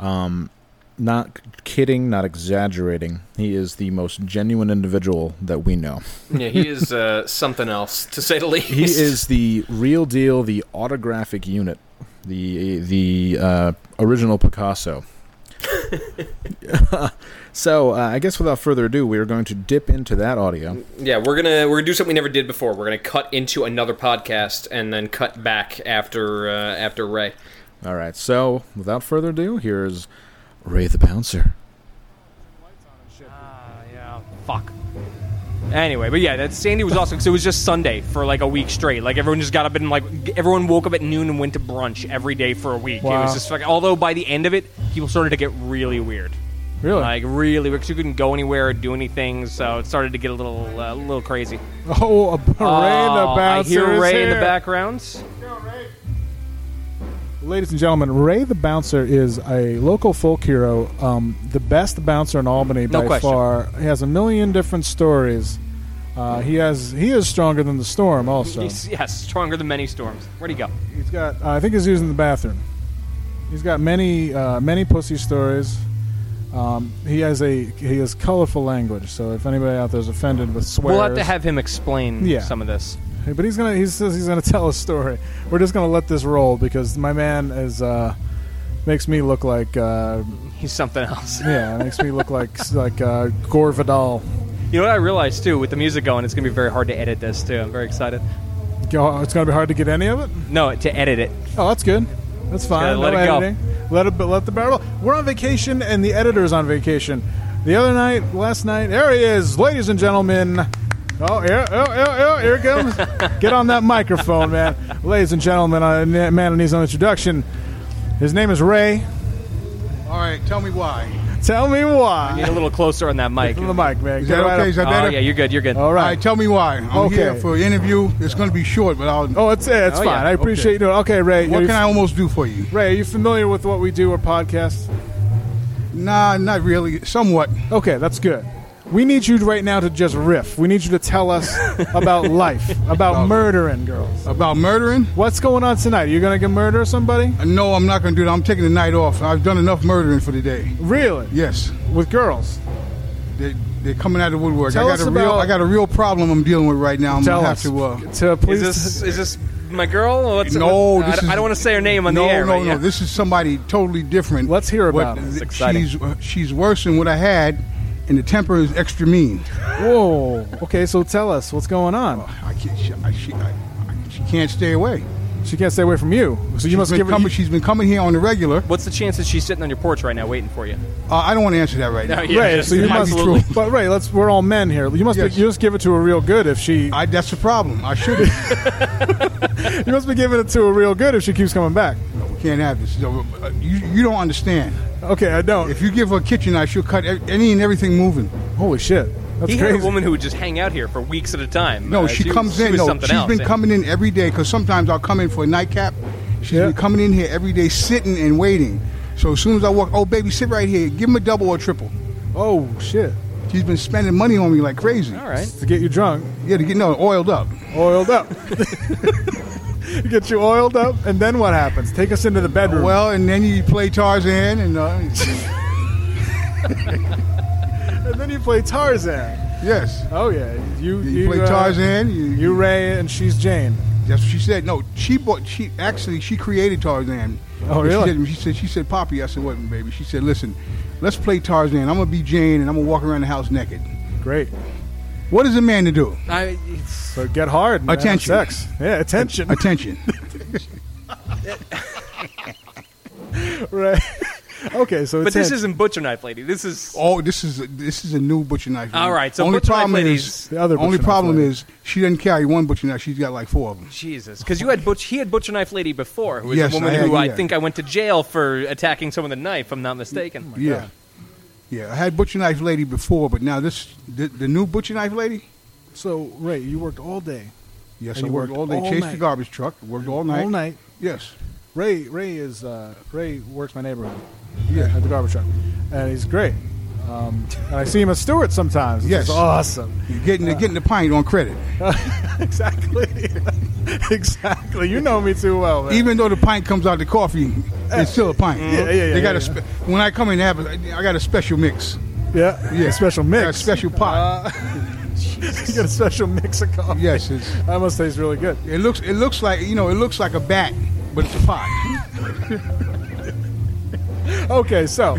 Um, not kidding, not exaggerating. He is the most genuine individual that we know. Yeah, he is uh, something else to say the least. He is the real deal, the autographic unit, the the uh, original Picasso. so uh, I guess without further ado, we are going to dip into that audio. Yeah, we're gonna we're gonna do something we never did before. We're gonna cut into another podcast and then cut back after uh, after Ray. All right. So without further ado, here's Ray the bouncer. yeah, fuck. Anyway, but yeah, that Sandy was awesome because it was just Sunday for like a week straight. Like everyone just got up and like everyone woke up at noon and went to brunch every day for a week. Wow. It was just like, although by the end of it, people started to get really weird. Really? Like really, because you couldn't go anywhere or do anything, so it started to get a little, uh, a little crazy. oh, a Ray the Oh, I hear is Ray in the here. background. Ladies and gentlemen, Ray the Bouncer is a local folk hero, um, the best bouncer in Albany No by question. far. He has a million different stories. Uh, he has he is stronger than the storm. Also, He's, yes, stronger than many storms. Where'd he go? he's got. Uh, I think he's using the bathroom. He's got many uh, many pussy stories. Um, he has a he has colorful language. So if anybody out there is offended with swears, We'll have to have him explain Yeah. some of this. But he's gonna he says he's gonna tell a story. We're just gonna let this roll because my man is uh, makes me look like uh, He's something else. yeah makes me look like like uh, Gore Vidal. You know what I realized too, with the music going, it's gonna be very hard to edit this too. I'm very excited. Go- It's gonna be hard to get any of it. No, to edit it. Oh, that's good. That's fine. gotta let no it go. editing. Let it let the barrel. We're on vacation, and the editor's on vacation. The other night, last night, there he is, ladies and gentlemen. Oh, yeah, oh, oh, oh, here it comes. Get on that microphone, man. Ladies and gentlemen, uh, a man who needs no introduction. His name is Ray. All right, tell me why. Tell me why. Get a little closer on that mic. From the mic, man. Is Get that right okay? up- Is that Oh yeah, you're good. You're good. All All right. right, tell me why. I'm Okay. here for an interview. It's going to be short, but I'll. Oh, it's it's Oh, fine. yeah. I appreciate you doing. it. Okay, Ray. what can I almost do for you? Ray, are you familiar with what we do or podcast? Nah, not really. Somewhat. Okay, that's good. We need you right now to just riff. We need you to tell us about life, about About- murdering girls. About murdering? What's going on tonight? Are you gonna get murder somebody? Uh, No, I'm not going to do that. I'm taking the night off. I've done enough murdering for the day. Really? Yes, With girls? they, they're coming out of the woodwork. Tell I us got a real, I got a real problem I'm dealing with right now. I'm Tell gonna us. have to. Uh, to please. Is this is this my girl? Or What's, no, what- this I, is, I don't want to say her name on no, the air. No, but no, yeah. This is somebody totally different. Let's hear But about it. It's th- exciting. She's uh, she's worse than what I had, and the temper is extra mean. Whoa. Okay, so tell us what's going on. I can't. She, I, she, I, I, she can't stay away. She can't stay away from you. So you She's must been give her. coming, you- She's been coming here on the regular. What's the chances she's sitting on your porch right now waiting for you? Uh, I don't want to answer that right now. yeah, Ray, yes, so you must. be true. But right, let's. We're all men here. You must. Yes. Be, you just give it to her real good if she. I, that's the problem. I should. you must be giving it to her real good if she keeps coming back. we can't have this. Uh, you, you don't understand. Okay, I don't. If you give her a kitchen knife, she'll cut e- any and everything moving. Holy shit. That's he crazy. had a woman who would just hang out here for weeks at a time. No, Uh, she, was- comes she in. was No, something she's else, been yeah. coming in every day because sometimes I'll come in for a nightcap. She's Yeah. been coming in here every day, sitting and waiting. So as soon as I walk, oh baby, sit right here. Give him a double or triple. oh shit. She's been spending money on me like crazy. All right. To get you drunk, Yeah, to get no oiled up. oiled up. get you oiled up, and then what happens? Take us into the bedroom. Well, and then you play Tarzan, and uh, and then you play Tarzan. yes, Oh yeah, you you, play uh, Tarzan. You, You Ray and she's Jane. That's what she said. No, she bought. She actually she created Tarzan. Oh, really? She said, she said, she said, Poppy. I said, what, baby? She said, listen, let's play Tarzan. I'm gonna be Jane, and I'm gonna walk around the house naked. Great. What is a man to do? I, So get hard. and have Attention. Sex. Yeah, attention. Attention. right. Okay, so but this attention. isn't butcher knife lady. This is oh, this is this is a new butcher knife. All right, so only butcher knife problem ladies- is The other only butcher knife problem lady. is she doesn't carry one butcher knife. She's got like four of them. Jesus, because you had butch. He had butcher knife lady before, who was Yes, a woman I had- who I yeah. think I went to jail for attacking someone with a knife. If I'm not mistaken. Oh yeah, yeah. I had butcher knife lady before, but now this the, the new butcher knife lady. So Ray, you worked all day, Yes, And I worked worked all day. all Chased night. the garbage truck. Worked all night. all night. Yes. Ray, Ray is uh, Ray works my neighborhood. Yeah. at the garbage truck, and he's great. Um, and I see him at Stewart sometimes. Yes. awesome. You're getting the getting the pint on credit. exactly, exactly. You know me too well, man. Even though the pint comes out of the coffee, it's still a pint. Yeah, yeah, yeah, They got yeah, a spe- when I come in, have I got a special mix. yeah, Yeah, a special mix, a special pot. you got a special mix of coffee. yes, it's, that must taste really good. it looks it looks like you know it looks like a bat, but it's a pot. Okay, so.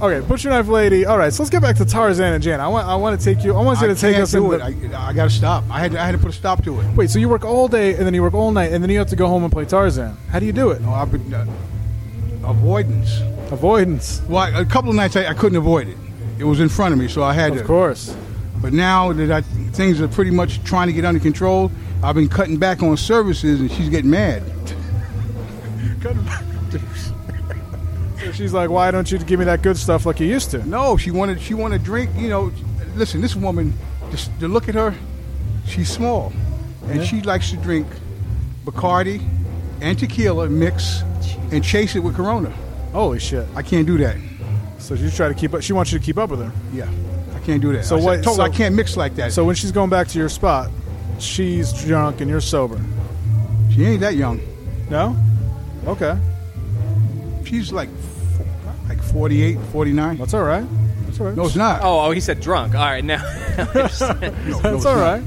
Okay, butcher knife lady. All right, so let's get back to Tarzan and Jan. I want, I want to take you. I want you to take us do it. I, I got to stop. I had to, I had to put a stop to it. Wait, so you work all day and then you work all night and then you have to go home and play Tarzan. How do you do it? No, I've been uh, avoidance. Avoidance, Well, a couple of nights I, I couldn't avoid it. It was in front of me, so I had of to. Of course. But now that I, things are pretty much trying to get under control, I've been cutting back on services, and she's getting mad. So she's like, "Why don't you give me that good stuff like you used to?" No, she wanted she wanted to drink. You know, listen, this woman, just to look at her, she's small, and Yeah. she likes to drink Bacardi and tequila mix and chase it with Corona. Holy shit! I can't do that. So you try to keep up. She wants you to keep up with her. Yeah, I can't do that. So I what- her I can't mix like that. So when she's going back to your spot, she's drunk and you're sober. she ain't that young. No? Okay. She's like, like 48, 49. That's all right. That's all right. No, it's not. Oh, oh, he said drunk. All right, now. no, no, That's it's all not. right.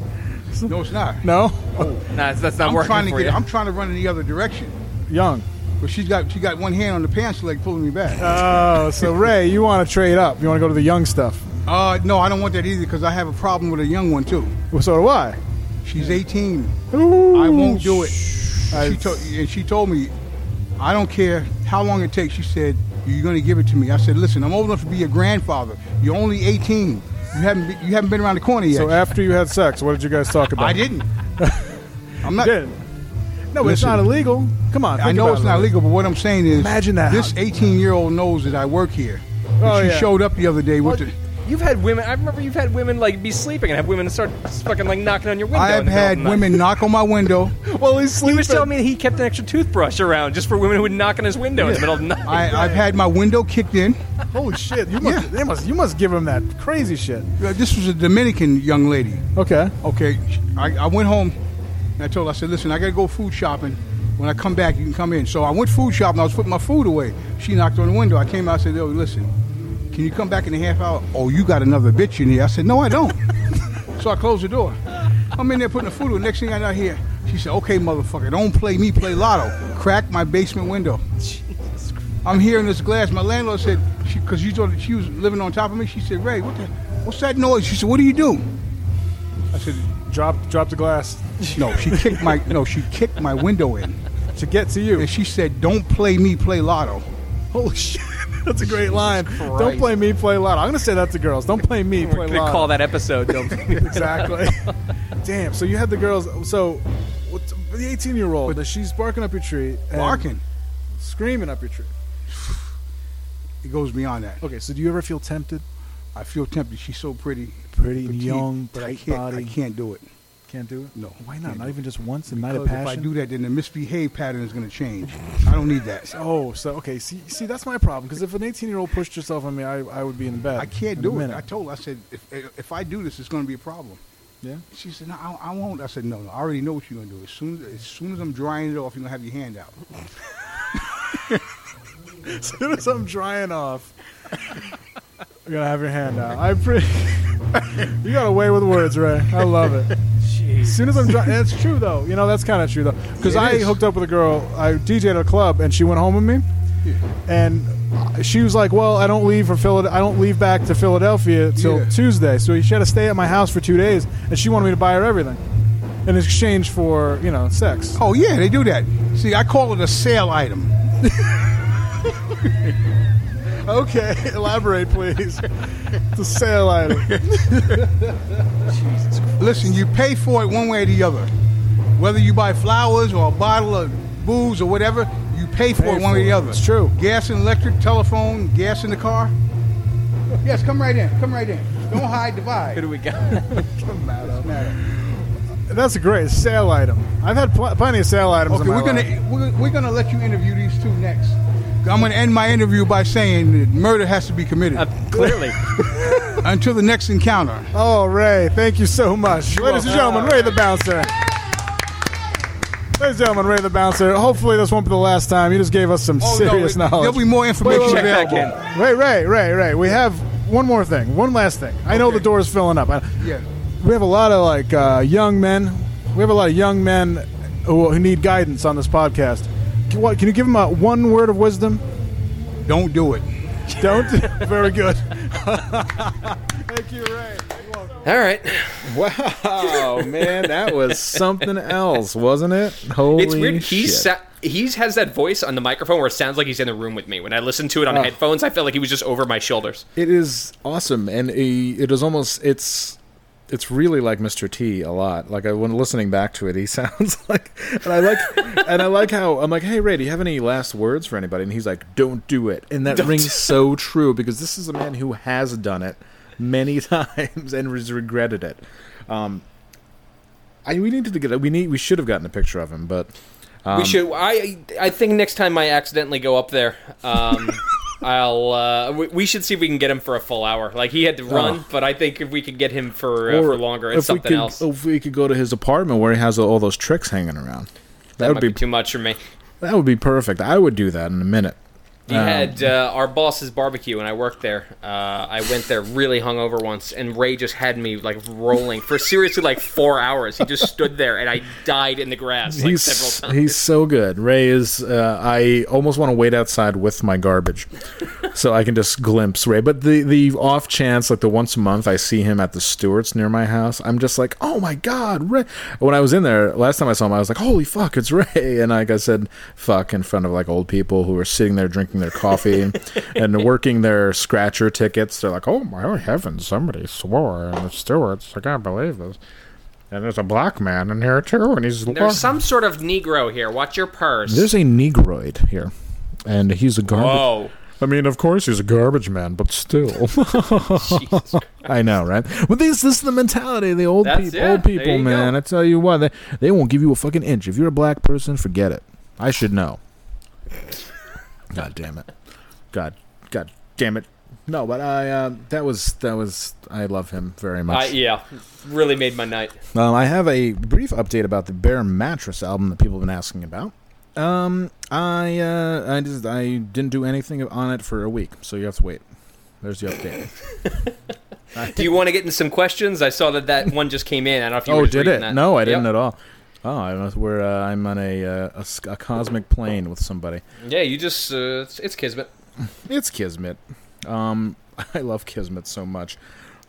No, it's not. No, nah, that's, that's not I'm working trying to for get. you. I'm trying to run in the other direction, young. but she's got she got one hand on the pants leg pulling me back. Oh, so Ray, you want to trade up? You want to go to the young stuff? Uh, no, I don't want that either because I have a problem with a young one too. Well, so do I. She's 18. Ooh, I won't do it. I- She told and she told me, I don't care how long it takes. She said, "You're going to give it to me." I said, "Listen, I'm old enough to be your grandfather. You're only 18. You haven't be, you haven't been around the corner yet." So after you had sex, what did you guys talk about? I didn't. I'm not. Did. No, but it's not illegal. Come on. I know it's it. not legal, but what I'm saying is, Imagine that. This 18 year old knows that I work here. Oh, she yeah. showed up the other day with Well, the. You've had women. I remember you've had women like be sleeping and have women start fucking like knocking on your window. I in have the middle had of the night. women knock on my window. Well, he's He sleeping. was telling me that he kept an extra toothbrush around just for women who would knock on his window in the middle of the night. I, I've had my window kicked in. Holy shit! You must, Yeah. they must, you must give him that crazy shit. Uh, This was a Dominican young lady. Okay. Okay, I, I went home and I told her, I said, listen, I got to go food shopping. When I come back, you can come in. So I went food shopping. I was putting my food away. She knocked on the window. I came out and said, yo, listen, can you come back in a half hour? Oh, you got another bitch in here. I said, no, I don't. so I closed the door. I'm in there putting the food away. Next thing I know, here, she said, okay, motherfucker, don't play me, play lotto. Crack my basement window. Jesus Christ. I'm hearing this glass. My landlord said, because she, thought she was living on top of me, she said, Ray, what the, what's that noise? She said, what do you do? I said, Drop, drop the glass no, she kicked my no, she kicked my window in, to get to you. and she said, "Don't play me, play lotto." Holy shit! That's a great line. Don't play me, play lotto. I'm gonna say that to girls. Don't play me, We're play gonna lotto. call that episode. Don't exactly. Damn. So you had the girls. So what, the 18 year old, she's barking up your tree, and Barking. screaming up your tree. It goes beyond that. Okay. So do you ever feel tempted? I feel tempted. She's so pretty, Pretty petite, young, but I tight can't. body. I can't do it. Can't do it. No, Why not? Not even just once. A night of Because if. I do that, then the misbehave pattern is going to change. I don't need that. Oh, so okay. See, see, that's my problem. Because if an 18 year old pushed herself on me, I, I would be in the bed. I can't do it. I told her. I said, if if I do this, it's going to be a problem. Yeah. She said, "No, I, I won't." I said, "No, no. I already know what you're going to do. As soon as, as soon as I'm drying it off, you're going to have your hand out." As soon as I'm drying off, you're gonna have your hand out. I pre- you got away with words, Ray. I love it. As soon as I'm drying, it's true though. You know that's kind of true though. Because It I is. hooked up with a girl. I DJed at a club, and she went home with me. And she was like, "Well, I don't leave for Philad- I don't leave back to Philadelphia till Yeah. Tuesday." So she had to stay at my house for two days, and she wanted me to buy her everything in exchange for you know sex. Oh yeah, they do that. See, I call it a sale item. Okay, elaborate, please. the sale item. Listen, you pay for it one way or the other. Whether you buy flowers or a bottle of booze or whatever, you pay for Pay it one for way or the other. It's true. Gas and electric, telephone, gas in the car. Yes, come right in. Come right in. Don't hide, divide. Who do we got? That's a great sale item. I've had pl- plenty of sale items. Okay, in my we're life. gonna we're, we're gonna let you interview these two next. I'm gonna end my interview by saying that murder has to be committed Uh, clearly. until the next encounter. Oh, Ray, thank you so much. Ladies and gentlemen, Ray the Bouncer. Ladies and gentlemen, Ray the Bouncer. Hopefully, this won't be the last time. You just gave us some Oh, no, serious it- knowledge. There'll be more information Wait, wait, wait. available. Check Ray, Ray, Ray, Ray. We have one more thing. One last thing. I know the door is filling up. I- Yeah. We have a lot of like uh, young men. We have a lot of young men who, who need guidance on this podcast. Can, what, can you give him a, one word of wisdom? Don't do it. Don't. Very good. Thank you, Ray. All right. Wow, man, that was something else, wasn't it? Holy It's weird. shit. He's sa- he's has that voice on the microphone where it sounds like he's in the room with me. When I listen to it on Oh. headphones, I felt like he was just over my shoulders. It is awesome, and he- it is almost it's it's really like Mr. T a lot. Like I, when listening back to it, he sounds like, and I like, and I like how I'm like, hey Ray, do you have any last words for anybody? And he's like, don't do it, and that rings so true because this is a man who has done it many times and has regretted it. Um, I we needed to get we need we should have gotten a picture of him, but um, we should. I I think next time I accidentally go up there, um, I'll. Uh, we, we should see if we can get him for a full hour. Like he had to run, Oh. but I think if we could get him for uh, for longer, it's something could, else. If we could go to his apartment where he has all those tricks hanging around, that, that would be be too much for me. That would be perfect. I would do that in a minute. He had uh, our boss's barbecue, and I worked there. Uh, I went there really hungover once, and Ray just had me like rolling for seriously like four hours. He just stood there, and I died in the grass like he's several times. he's so good. Ray is. Uh, I almost want to wait outside with my garbage, so I can just glimpse Ray. But the the off chance, like the once a month, I see him at the Stewart's near my house. I'm just like, oh my god, Ray. When I was in there last time I saw him, I was like, holy fuck, it's Ray. And like I said, fuck in front of like old people who were sitting there drinking their coffee and, and working their scratcher tickets. They're like, oh my heavens, somebody swore in the Stewart's, I can't believe this. And there's a black man in here too, and he's There's some sort of Negro here. Watch your purse. there's a Negroid here, and he's a garbage. Whoa. I mean, of course, he's a garbage man, but still. I know, right? But this, this is the mentality of the old That's- people. yeah, old people, man. go. I tell you what, they, they won't give you a fucking inch. If you're a black person, forget it. I should know. God damn it. God, God damn it. No, but I uh, that was that was I love him very much. I, yeah, really made my night. Um, I have a brief update about the Bare Mattress album that people have been asking about. Um, I uh, I just I didn't do anything on it for a week, so you have to wait. There's the update. Do you want to get into some questions? I saw that that one just came in. I don't know if you oh, did it? that. No, I didn't Yep. at all. Oh, I was, we're uh, I'm on a, uh, a a cosmic plane with somebody. Yeah, you just uh, it's, it's kismet. It's Kismet. Um, I love Kismet so much.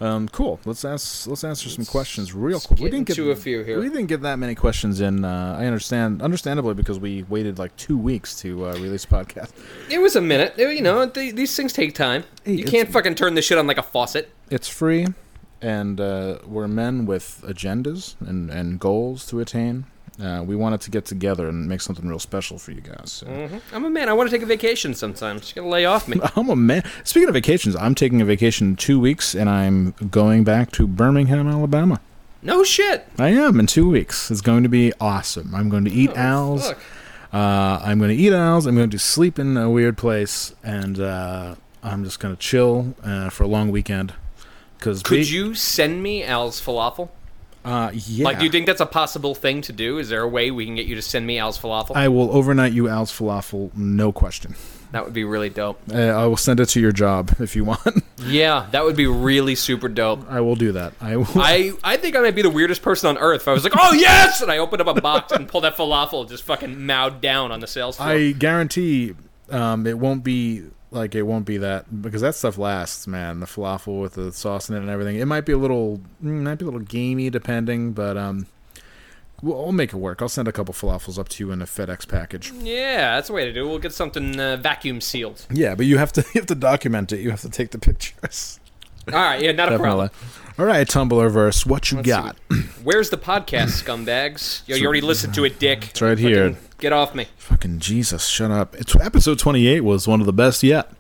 Um, cool. Let's ask. Let's answer some questions real quick. get into a few here. We didn't get that many questions in. Uh, I understand, understandably, because we waited like two weeks to uh, release a podcast. It was a minute. It- you know, th- these things take time. Hey, You can't fucking turn this shit on like a faucet. It's free, and uh, we're men with agendas and, and goals to attain. Uh, we wanted to get together and make something real special for you guys. So. hmm I'm a man. I want to take a vacation sometimes. You gotta lay off me. I'm a man. Speaking of vacations, I'm taking a vacation in two weeks, and I'm going back to Birmingham, Alabama. No shit. I am in two weeks. It's going to be awesome. I'm going to eat Oh, owls. Uh, I'm going to eat owls. I'm going to sleep in a weird place, and uh, I'm just going to chill uh, for a long weekend. Because Could you send me Al's falafel? Uh, yeah. Like, do you think that's a possible thing to do? Is there a way we can get you to send me Al's falafel? I will overnight you Al's falafel, no question. that would be really dope. Uh, I will send it to your job if you want. Yeah, that would be really super dope. I will do that. I will. I, I think I might be the weirdest person on earth if I was like, oh yes, and I opened up a box and pulled that falafel just fucking mowed down on the sales floor. I guarantee um, it won't be like it won't be that because that stuff lasts, man. The falafel with the sauce in it and everything. It might be a little, mm, might be a little gamey depending, but um, we'll, we'll make it work. I'll send a couple falafels up to you in a FedEx package. yeah, that's the way to do it. We'll get something uh, vacuum sealed. Yeah, but you have to you have to document it. You have to take the pictures. All right, yeah, not a problem. All right, Tumblrverse, what you Let's see got? Where's the podcast, scumbags? Yo, you already listened to it, Dick. It's right Fucking here. Get off me. Fucking Jesus, shut up. It's episode 28 was one of the best yet.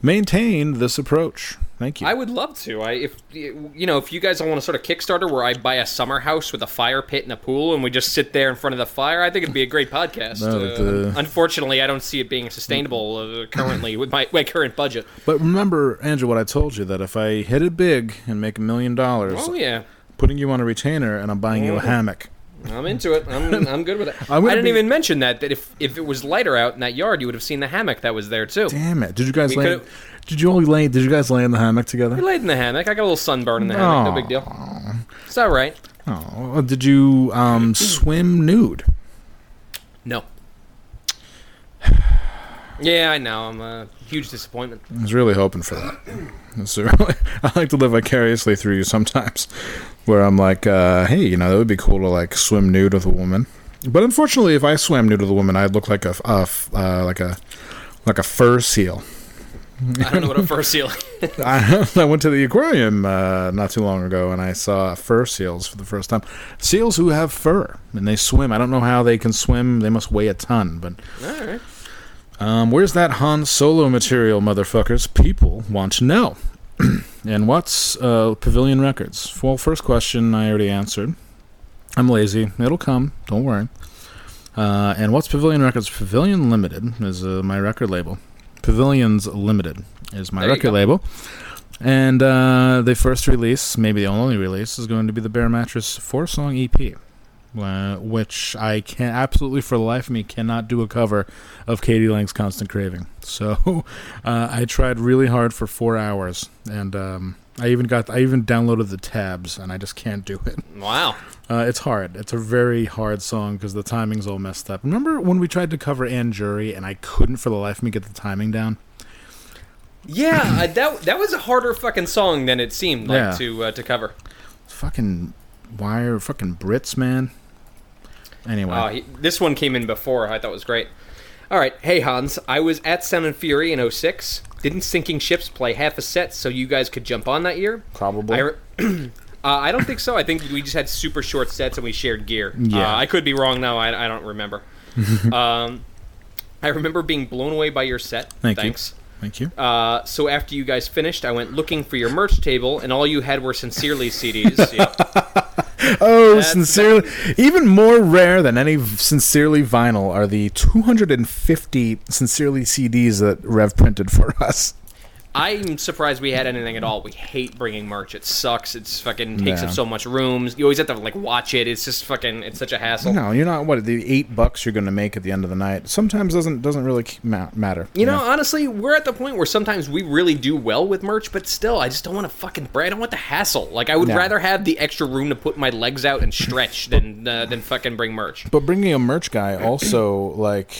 Maintain this approach. Thank you. I would love to. I if you know if you guys want to sort of Kickstarter where I buy a summer house with a fire pit and a pool and we just sit there in front of the fire, I think it'd be a great podcast. No, Uh, the- Unfortunately, I don't see it being sustainable uh, currently with my, my current budget. But remember, Andrew, what I told you that if I hit it big and make a million dollars, Oh yeah, putting you on a retainer and I'm buying you a Mhm. hammock. I'm into it. I'm, I'm good with it. I'm gonna didn't be- even mention that that if if it was lighter out in that yard, you would have seen the hammock that was there too. Damn it! Did you guys We lay? could've- Did you only lay? Did you guys lay in the hammock together? We laid in the hammock. I got a little sunburn in the hammock. No big deal. It's all right. Oh, did you um, swim nude? No. Yeah, I know. I'm a huge disappointment. I was really hoping for that. It's really- I like to live vicariously through you sometimes, where I'm like, uh, hey, you know, that would be cool to like swim nude with a woman. But unfortunately, if I swam nude with a woman, I'd look like a, f- uh, like a like a fur seal. I don't know what a fur seal. I, I went to the aquarium uh, not too long ago and I saw fur seals for the first time. Seals who have fur and they swim. I don't know how they can swim. They must weigh a ton. But all right. um, where's that Han Solo material, motherfuckers? People want to know. and what's uh, Pavilion Records? Well, first question I already answered. I'm lazy. It'll come. Don't worry. Uh, and what's Pavilion Records? Pavilion Limited is uh, my record label. Pavilions Limited is my There record label. And uh, the first release, maybe the only release, is going to be the Bear Mattress four song EP. Uh, which I can absolutely for the life of me cannot do a cover of K.D. Lang's "Constant Craving." So uh, I tried really hard for four hours, and um, I even got I even downloaded the tabs, and I just can't do it. Wow. Uh, it's hard. It's a very hard song because the timing's all messed up. Remember when we tried to cover Anne Jury and I couldn't for the life of me get the timing down? Yeah, that that was a harder fucking song than it seemed like Yeah. to uh, to cover. Fucking wire, fucking Brits, man. Anyway, Uh, he, this one came in before. I thought was great. All right, hey Hans, I was at Sound and Fury in 06. Didn't Sinking Ships play half a set so you guys could jump on that year? probably. I, re- uh, I don't think so. I think we just had super short sets and we shared gear. Yeah. Uh, I could be wrong now. I, I don't remember. um, I remember being blown away by your set. Thank you. Thank you. Uh, so after you guys finished, I went looking for your merch table, and all you had were Sincerely CDs. Yep. Oh, That's- sincerely, even more rare than any sincerely vinyl are the 250 sincerely CDs that Rev printed for us. I'm surprised we had anything at all. We hate bringing merch. It sucks. It's fucking takes Yeah. up so much rooms. You always have to like watch it. It's just fucking. It's such a hassle. No, you're not. What the eight bucks you're going to make at the end of the night sometimes doesn't doesn't really k- ma- matter. You know, honestly, we're at the point where sometimes we really do well with merch, but still, I just don't want to fucking. I don't want the hassle. Like, I would No. rather have the extra room to put my legs out and stretch than uh, than fucking bring merch. But bringing a merch guy also like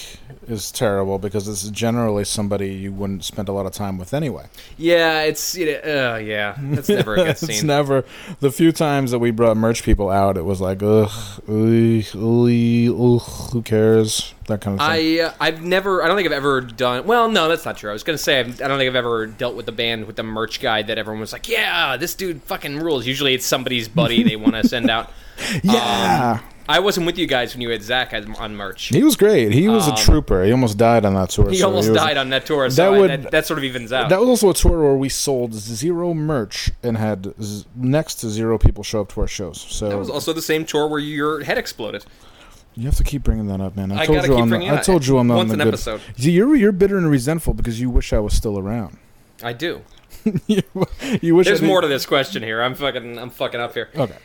is terrible because it's generally somebody you wouldn't spend a lot of time with anyway. Yeah, it's you know, uh, yeah, that's never a good scene. it's never the few times that we brought merch people out. It was like ugh, ugh, ugh, ugh who cares that kind of thing. I uh, I've never I don't think I've ever done well no that's not true I was gonna say I've, I don't think I've ever dealt with the band with the merch guy that everyone was like yeah this dude fucking rules usually it's somebody's buddy they want to send out yeah, I wasn't with you guys when you had Zach on merch he was great. He was Um, a trooper. He almost died on that tour. he so almost was- died on that tour so that I- would- that, that sort of evens out That was also a tour where we sold zero merch and had z- next to zero people show up to our shows. So That was also the same tour where your head exploded you have to keep bringing that up, man. I, I told you keep I'm. bringing I told you I'm not Once an good. episode. See, you're you're bitter and resentful because you wish I was still around. I do you, you wish. there's I more to this question here I'm fucking I'm fucking up here Okay.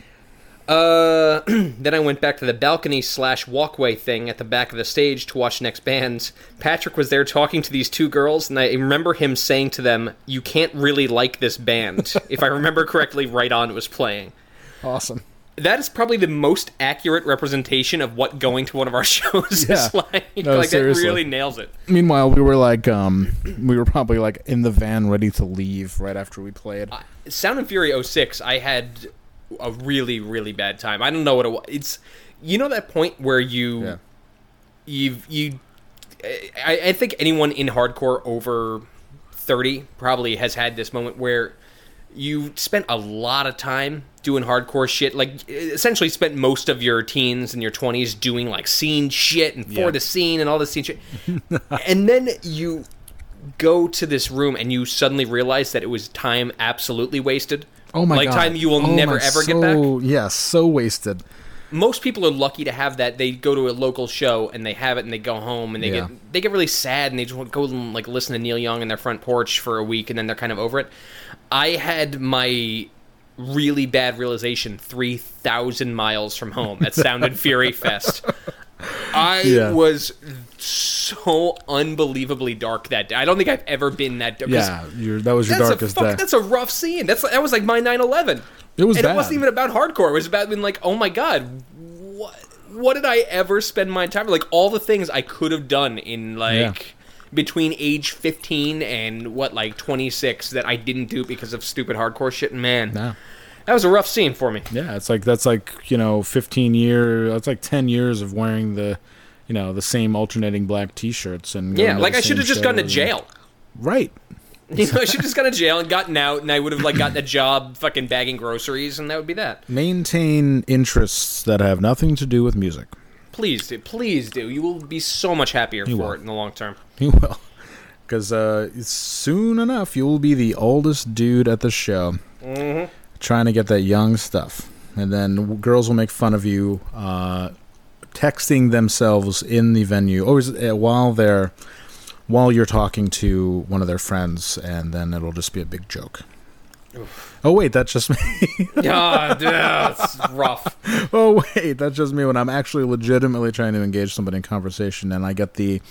Uh, then I went back to the balcony slash walkway thing at the back of the stage to watch next bands. Patrick was there talking to these two girls, and I remember him saying to them, "You can't really like this band." if I remember correctly, right on was playing. Awesome. That is probably the most accurate representation of what going to one of our shows Yeah. is like. No, like seriously. that really nails it. Meanwhile, we were like, um, we were probably like in the van, ready to leave right after we played. Sound and Fury 06, I had a really, really bad time. I don't know what it was. It's you know that point where you Yeah. you've you I, I think anyone in hardcore over 30 probably has had this moment where you spent a lot of time doing hardcore shit like essentially spent most of your teens and your 20s doing like scene shit and for Yeah. the scene and all this scene shit and then you go to this room and you suddenly realize that it was time absolutely wasted Oh my like god! time you will Oh never ever get back so- Yes, so wasted. most people are lucky to have that. They go to a local show and they have it, and they go home and they Yeah. get they get really sad and they just go and like listen to Neil Young in their front porch for a week, and then they're kind of over it. I had my really bad realization three thousand miles from home at Sound and Fury Fest. I Yeah. was so unbelievably dark that day. I don't think I've ever been that dark. Yeah, that was your that's darkest a fuck, day. That's a rough scene. That's that was like my 9/11. It was and bad. it wasn't even about hardcore. It was about being like, oh my god, what what did I ever spend my time like all the things I could have done in like Yeah. between age 15 and what like 26 that I didn't do because of stupid hardcore shit. Man, No. that was a rough scene for me. Yeah, it's like that's like you know, fifteen year. That's like ten years of wearing the, you know, the same alternating black T-shirts and Yeah, like I should have just gone to jail. Right. You know, I should have just gone to jail and gotten out, and I would have like gotten a job fucking bagging groceries, and that would be that. Maintain interests that have nothing to do with music. Please do, please do. You will be so much happier You for will. it in the long term. You will, because uh, soon enough you will be the oldest dude at the show, Mm-hmm. trying to get that young stuff, and then girls will make fun of you, uh, texting themselves in the venue, always uh, while they're while you're talking to one of their friends, and then it'll just be a big joke. Oh wait, that's just me. Ah, yeah, it's rough. oh wait, that's just me when I'm actually legitimately trying to engage somebody in conversation, and I get the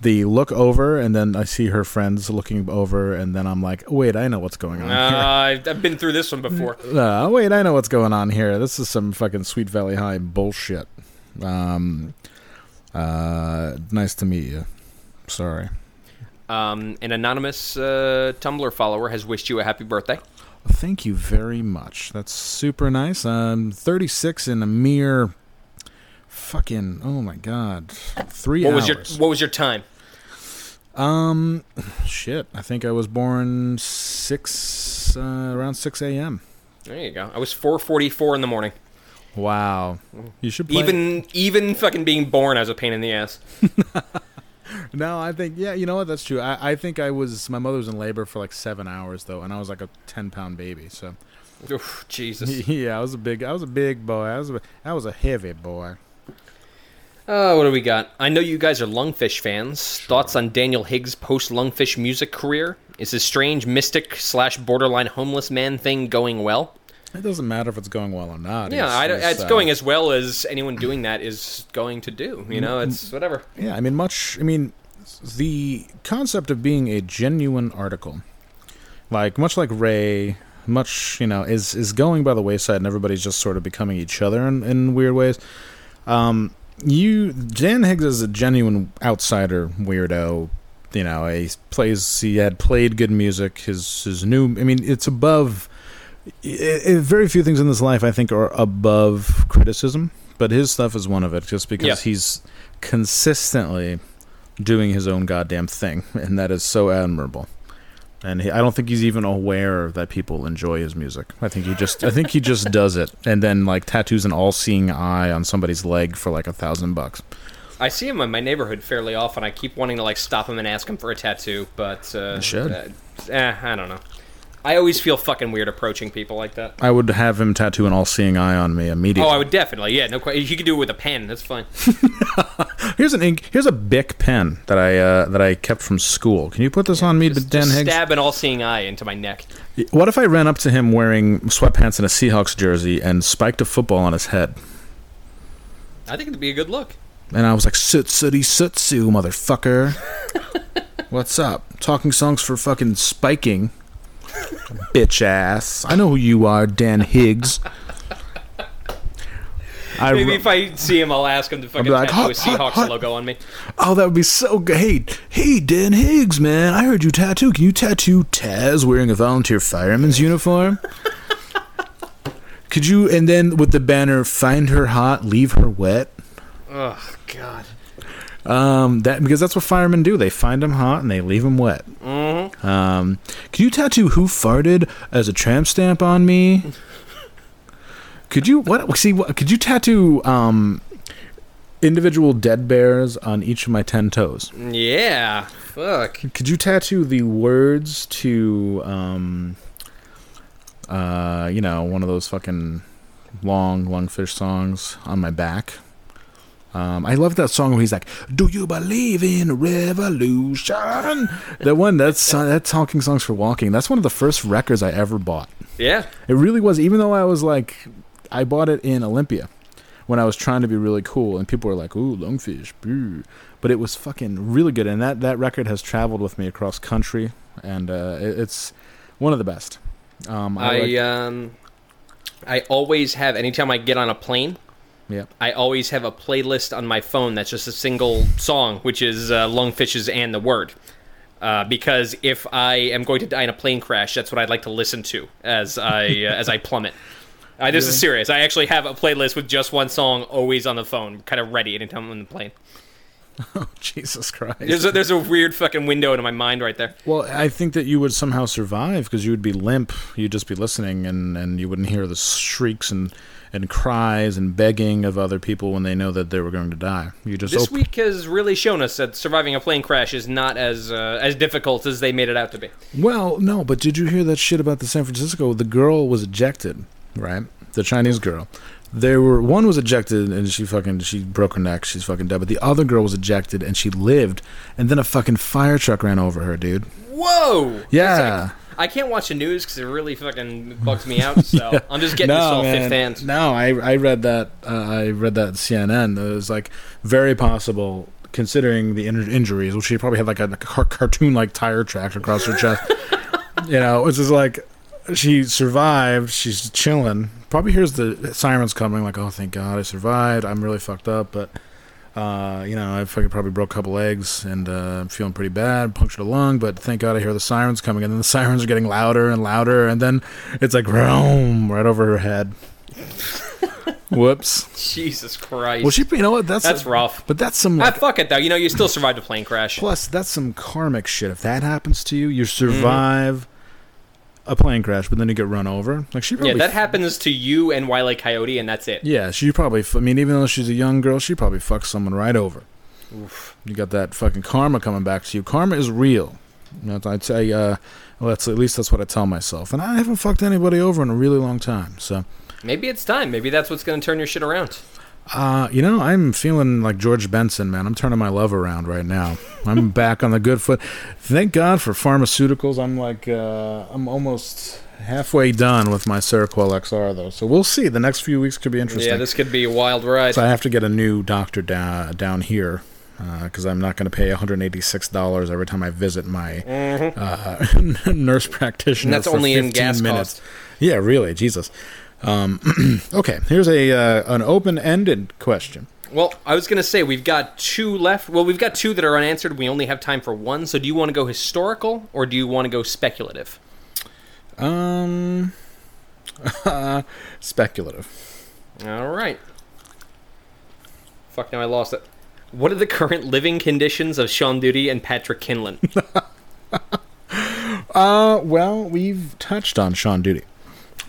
the look over, and then I see her friends looking over, and then I'm like, wait, I know what's going on. Uh, here. I've, I've been through this one before. Uh, wait, I know what's going on here. This is some fucking Sweet Valley High bullshit. Um, uh, nice to meet you. Sorry. Um, an anonymous uh, Tumblr follower has wished you a happy birthday. Thank you very much. That's super nice. I'm 36 in a mere fucking oh my god, three What hours. was your What was your time? um, shit. I think I was born six uh, around 6 a.m. There you go. I was 4:44 in the morning. Wow. You should play. Even even fucking being born, as a pain in the ass. No, I think yeah. You know what? That's true. I, I think I was. My mother was in labor for like seven hours though, and I was like a 10 pound baby. So Oof, Jesus. yeah, I was a big. I was a big boy. I was a. I was a heavy boy. Uh, what do we got? I know you guys are Lungfish fans. Thoughts on Daniel Higgs' post Lungfish music career? Is his strange mystic slash borderline homeless man thing going well? It doesn't matter if it's going well or not. Yeah, It's- I don't- it's, it's uh, going as well as anyone doing that is going to do. You know, it's whatever. Yeah, I mean, much. I mean, the concept of being a genuine article, like much like Ray, much you know, is is going by the wayside, and everybody's just sort of becoming each other in, in weird ways. Um, you Dan Higgs is a genuine outsider weirdo. You know, he plays. He had played good music. His his new. I mean, it's above. I i very few things in this life I think are above criticism, but his stuff is one of it. Just because Yeah. he's consistently doing his own goddamn thing, and that is so admirable. And he, I don't think he's even aware that people enjoy his music. I think he just, I think he just does it, and then like tattoos an all-seeing eye on somebody's leg for like a thousand bucks. I see him in my neighborhood fairly often. I keep wanting to like stop him and ask him for a tattoo, but uh, should. uh, eh, I don't know. I always feel fucking weird approaching people like that. I would have him tattoo an all-seeing eye on me immediately. Oh. I would definitely. Yeah, no question. He could do it with a pen. That's fine. Here's an ink. Here's a Bic pen that I uh, that I kept from school. Can you put this on me, Just, Dan just Higgs? stab an all-seeing eye into my neck. What if I ran up to him wearing sweatpants and a Seahawks jersey and spiked a football on his head? I think it'd be a good look. And I was like, soot sooty soot soo, motherfucker. What's up? Talking songs for fucking spiking. Bitch ass. I know who you are, Dan Higgs. I Maybe if I see him, I'll ask him to fucking like, tattoo a "Hot, hot, Seahawks hot." logo on me. oh, that would be so good. Hey, hey, Dan Higgs, man. I heard you tattoo. Can you tattoo Taz wearing a volunteer fireman's uniform? Could you, and then with the banner, find her hot, leave her wet? Oh God. Um, that because that's what firemen do. They find them hot and they leave them wet. Mm-hmm. Um, could you tattoo "Who farted" as a tramp stamp on me? could you what? See, what, could you tattoo um individual dead bears on each of my ten toes? Yeah. Fuck. Could you tattoo the words to um uh you know one of those fucking long lungfish songs on my back? Um, I love that song where he's like, "Do you believe in revolution?" that one, that's uh, that talking songs for walking. That's one of the first records I ever bought. Yeah. It really was, even though I was like, I bought it in Olympia when I was trying to be really cool, and people were like, "Ooh, lungfish," boo. but it was fucking really good. And that that record has traveled with me across country, and uh, it, it's one of the best. Um, I, I um, I always have. Anytime I get on a plane, yeah. I always have a playlist on my phone that's just a single song, which is uh, Lungfishes and the Word. Uh, because if I am going to die in a plane crash, that's what I'd like to listen to as I uh, as I plummet. Uh, this is serious. I actually have a playlist with just one song always on the phone, kind of ready anytime I'm in the plane. Oh, Jesus Christ. There's a, there's a weird fucking window into my mind right there. Well, I think that you would somehow survive because you would be limp. You'd just be listening, and, and you wouldn't hear the shrieks and, and cries and begging of other people when they know that they were going to die. You just This op- week has really shown us that surviving a plane crash is not as uh, as difficult as they made it out to be. Well, no, but did you hear that shit about the San Francisco? The girl was ejected, right? The Chinese girl. There were one was ejected and she fucking she broke her neck. She's fucking dead. But the other girl was ejected and she lived. And then a fucking fire truck ran over her, dude. Whoa! Yeah, I can't watch the news because it really fucking bugs me out. So I'm just getting this all man. fifth hand. No, I I read that uh, I read that CNN. It was like very possible considering the in- injuries, which she probably had like a, car- cartoon like tire track across her chest. you know, it's just like she survived. She's chilling. Probably hears the sirens coming. Like, oh, thank God, I survived. I'm really fucked up, but. Uh, you know, I fucking probably broke a couple legs and uh, I'm feeling pretty bad, punctured a lung, but thank God I hear the sirens coming, and then the sirens are getting louder and louder, and then it's like, vroom, right over her head. Whoops. Jesus Christ. Well, she, you know what? That's That's rough. But that's some Ah, fuck it though. You know, you still survived a plane crash. plus that's some karmic shit. If that happens to you, you survive a plane crash, but then you get run over. Like she probably Yeah, that happens to you and Wiley Coyote, and that's it. Yeah, she probably. f- I mean, even though she's a young girl, she probably fucked someone right over. Oof. You got that fucking karma coming back to you. Karma is real. You know, I'd say, uh, well, that's at least that's what I tell myself. And I haven't fucked anybody over in a really long time. So, Maybe it's time. Maybe that's what's going to turn your shit around. Uh, you know, I'm feeling like George Benson, man. I'm turning my love around right now. I'm back on the good foot. Thank God for pharmaceuticals. I'm like, uh, I'm almost halfway done with my Seroquel XR, though. So we'll see. The next few weeks could be interesting. Yeah, this could be a wild ride. So I have to get a new doctor down down here because I'm not going to pay 186 dollars every time I visit my uh, nurse practitioner. Mm-hmm. And that's only in 15 gas minutes. cost. Yeah, really, Jesus. Um, okay, here's a uh, an open ended question. Well, I was going to say we've got two left. Well, we've got two that are unanswered. We only have time for one. So, do you want to go historical or do you want to go speculative? Um, speculative. All right. Fuck, now I lost it. What are the current living conditions of Sean Duty and Patrick Kindlon? Uh, well, we've touched on Sean Duty.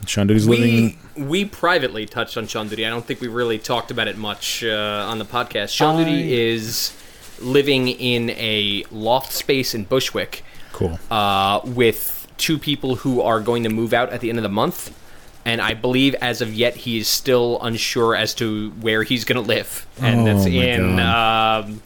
Sean Duty's living. we we privately touched on Sean Duty. I don't think we really talked about it much uh, on the podcast. Sean I- is living in a loft space in Bushwick Cool. uh, with two people who are going to move out at the end of the month. And I believe, as of yet, he is still unsure as to where he's going to live, and Oh, that's in um,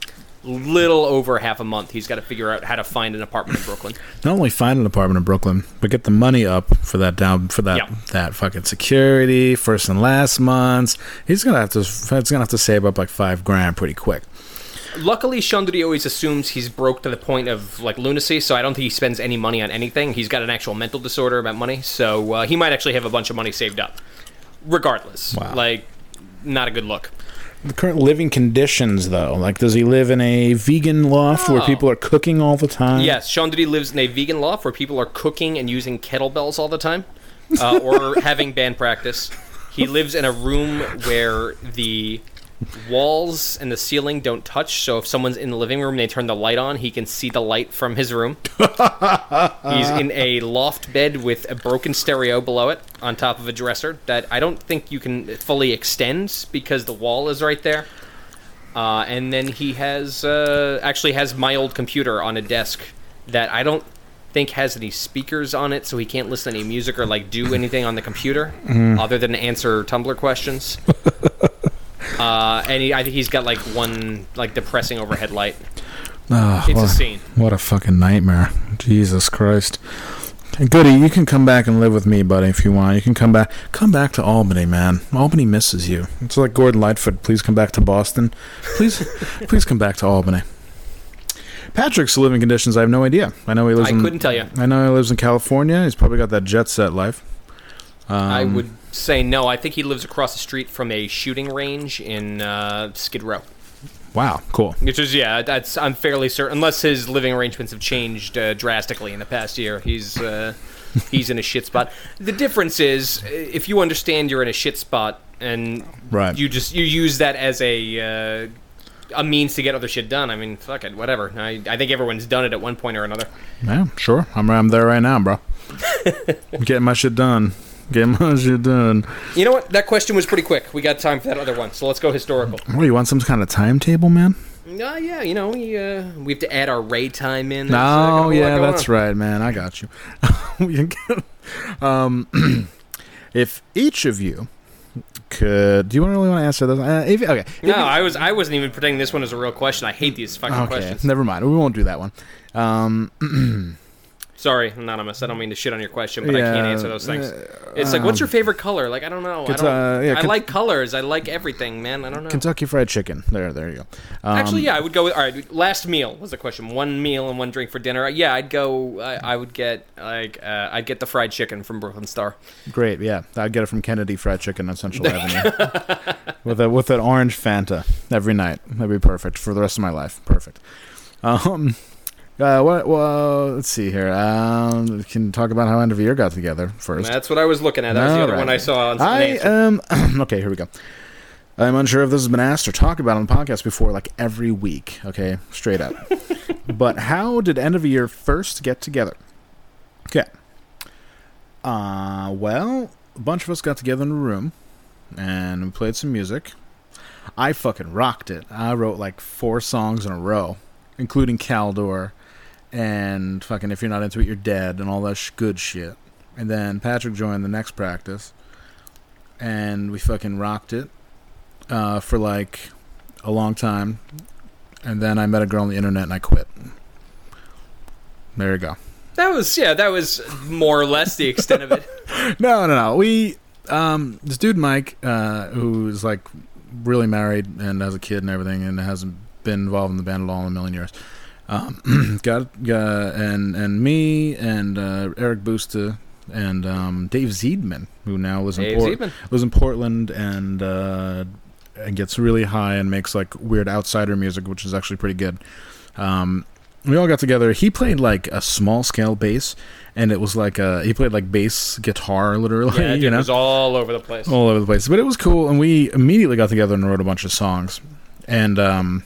little over half a month. He's got to figure out how to find an apartment in Brooklyn. not only find an apartment in Brooklyn, but get the money up for that down for that that fucking security, first and last months. He's gonna have to he's gonna have to save up like five grand pretty quick. Luckily, Duty always assumes he's broke to the point of like lunacy, so I don't think he spends any money on anything. He's got an actual mental disorder about money, so uh, he might actually have a bunch of money saved up. Regardless, Wow. like not a good look. The current living conditions, though, like does he live in a vegan loft where Oh. people are cooking all the time? Yes, Sean Duty lives in a vegan loft where people are cooking and using kettlebells all the time, uh, or having band practice. He lives in a room where the walls and the ceiling don't touch. So if someone's in the living room and they turn the light on, he can see the light from his room. He's in a loft bed with a broken stereo below it on top of a dresser that I don't think you can fully extend because the wall is right there. Uh, and then he has uh, actually has my old computer on a desk that I don't think has any speakers on it, so he can't listen to any music or like do anything on the computer other than answer Tumblr questions. uh, and he, I think he's got like one like depressing overhead light. Ah, It's a what, scene. what a fucking nightmare. Jesus Christ. Goody, you can come back and live with me, buddy, if you want. You can come back. Come back to Albany, man. Albany misses you. It's like Gordon Lightfoot. Please come back to Boston. Please, please come back to Albany. Patrick's living conditions, I have no idea. I know he lives I in. couldn't tell you. I know he lives in California. He's probably got that jet set life. Um, I would say no. I think he lives across the street from a shooting range in uh, Skid Row. Wow, cool. Which is yeah, that's I'm fairly certain. Unless his living arrangements have changed uh, drastically in the past year, he's uh, he's in a shit spot. The difference is if you understand you're in a shit spot and Right. you just you use that as a uh, a means to get other shit done. I mean, fuck it, whatever. I, I think everyone's done it at one point or another. Yeah, sure. I'm, I'm there right now, bro. I'm getting my shit done. Getting my shit done. You know what? That question was pretty quick. We got time for that other one, so let's go historical. What, you want some kind of timetable, man? Uh, yeah, you know, we, uh, we have to add our Ray time in. There's, uh, No, yeah, that's on. right, man. I got you. We can- um, if each of you could, do you really want to answer this? Uh, if, okay. If No, I was I wasn't even pretending this one was a real question. I hate these fucking Okay, questions. never mind. We won't do that one. Um, Sorry, anonymous. I don't mean to shit on your question, but I can't answer those things. uh, it's like, what's your favorite color? Like, I don't know. I, don't, uh, yeah, I Ken- like colors. I like everything, man. I don't know. Kentucky Fried Chicken. There, there you go. Um, Actually, yeah, I would go with. All right, last meal was the question. One meal and one drink for dinner. Yeah, I'd go. I, I would get like uh, I'd get the fried chicken from Brooklyn Star. Great, yeah. I'd get it from Kennedy Fried Chicken on Central Avenue with a with an orange Fanta every night. That'd be perfect for the rest of my life. Perfect. Um, uh, what? Well, let's see here. Um, we can talk about how End of Year got together first. That's what I was looking at. That was the other one. I saw on I um. okay, here we go. I'm unsure if this has been asked or talked about on the podcast before, like every week. Okay, straight up. but how did End of Year first get together? Okay. Uh, well, a bunch of us got together in a room and we played some music. I fucking rocked it. I wrote like four songs in a row, including Caldor and fucking If You're Not Into It, You're Dead and all that sh- good shit. And then Patrick joined the next practice and we fucking rocked it uh, for like a long time. And then I met a girl on the internet and I quit. There you go. That was yeah. That was more or less the extent of it. No, no, no. We um this dude Mike, uh, who's like really married and has a kid and everything and hasn't been involved in the band at all in a million years. Um, got, got and and me and uh, Eric Busta and um, Dave Ziedman, who now lives in Port- lives in Portland and uh, and gets really high and makes like weird outsider music, which is actually pretty good. Um, we all got together. He played like a small scale bass, and it was like a he played like bass guitar, literally. Yeah, you know, it was all over the place. all over the place. But it was cool, and we immediately got together and wrote a bunch of songs. And um,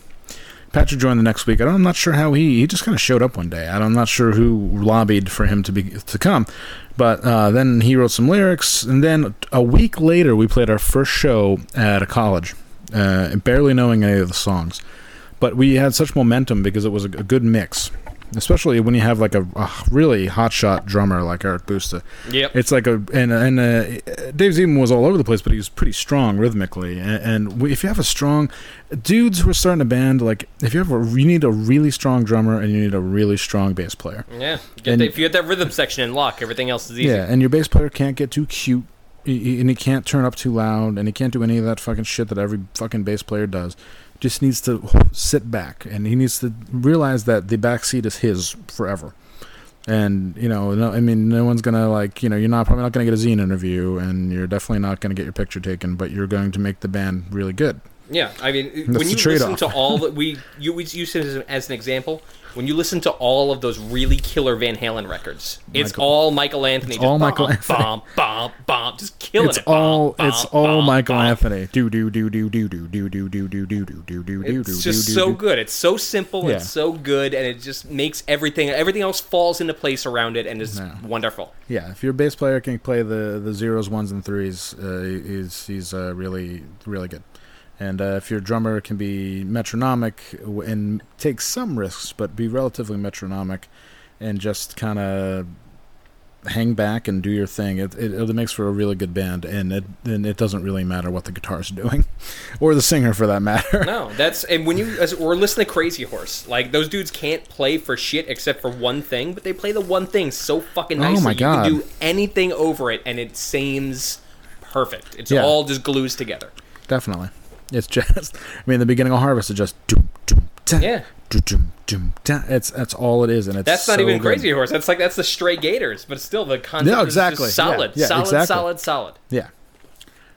Patrick joined the next week. I'm not sure how he he just kind of showed up one day. I'm not sure who lobbied for him to be to come, but uh, then he wrote some lyrics, and then a week later we played our first show at a college, uh, barely knowing any of the songs. But we had such momentum because it was a, a good mix, especially when you have like a, a really hotshot drummer like Eric Busta. Yep. It's like a and and uh, Dave Zeman was all over the place, but he was pretty strong rhythmically. And, and if you have a strong dudes who are starting a band, like if you have a you need a really strong drummer and you need a really strong bass player. yeah. Get and- the, if you get that rhythm section in lock, everything else is easy. Yeah, and your bass player can't get too cute, and he can't turn up too loud, and he can't do any of that fucking shit that every fucking bass player does. Just needs to sit back, and he needs to realize that the back seat is his forever. And you know, no, I mean, no one's gonna like, you know, you're not probably not gonna get a zine interview, and you're definitely not gonna get your picture taken, but you're going to make the band really good. Yeah, I mean, when you listen to all that we you we use it as, as an example, when you listen to all of those really killer Van Halen records, it's Michael- all Michael Anthony. It's all just Michael bomb, Anthony. bomb, bomb, bomb, just killing it's it. bomb, all bomb, it's all bomb, Michael bomb. Anthony. Do do do do do do do do do do do do do do do It's just so good. It's so simple. Yeah. It's so good, and it just makes everything everything else falls into place around it, and is Yeah. wonderful. Yeah, if your bass player can play the the zeros, ones, and threes, uh, he's he's uh, really really good. And uh, if your drummer can be metronomic and take some risks, but be relatively metronomic, and just kind of hang back and do your thing, it, it it makes for a really good band. And it and it doesn't really matter what the guitar's doing, or the singer for that matter. No, that's and when you as we're listening to Crazy Horse, like those dudes can't play for shit except for one thing, but they play the one thing so fucking Oh nicely. my You God. can do anything over it, and it seems perfect. It's Yeah. all just glues together. Definitely, it's just. I mean, the beginning of Harvest is just doom doom da, Yeah. doom doom doom da. It's that's all it is, and it's That's not so even good. Crazy Horse. That's like that's the Stray Gators, but still the concept No, is exactly. just solid, Yeah, yeah, solid, exactly. solid, solid. Yeah.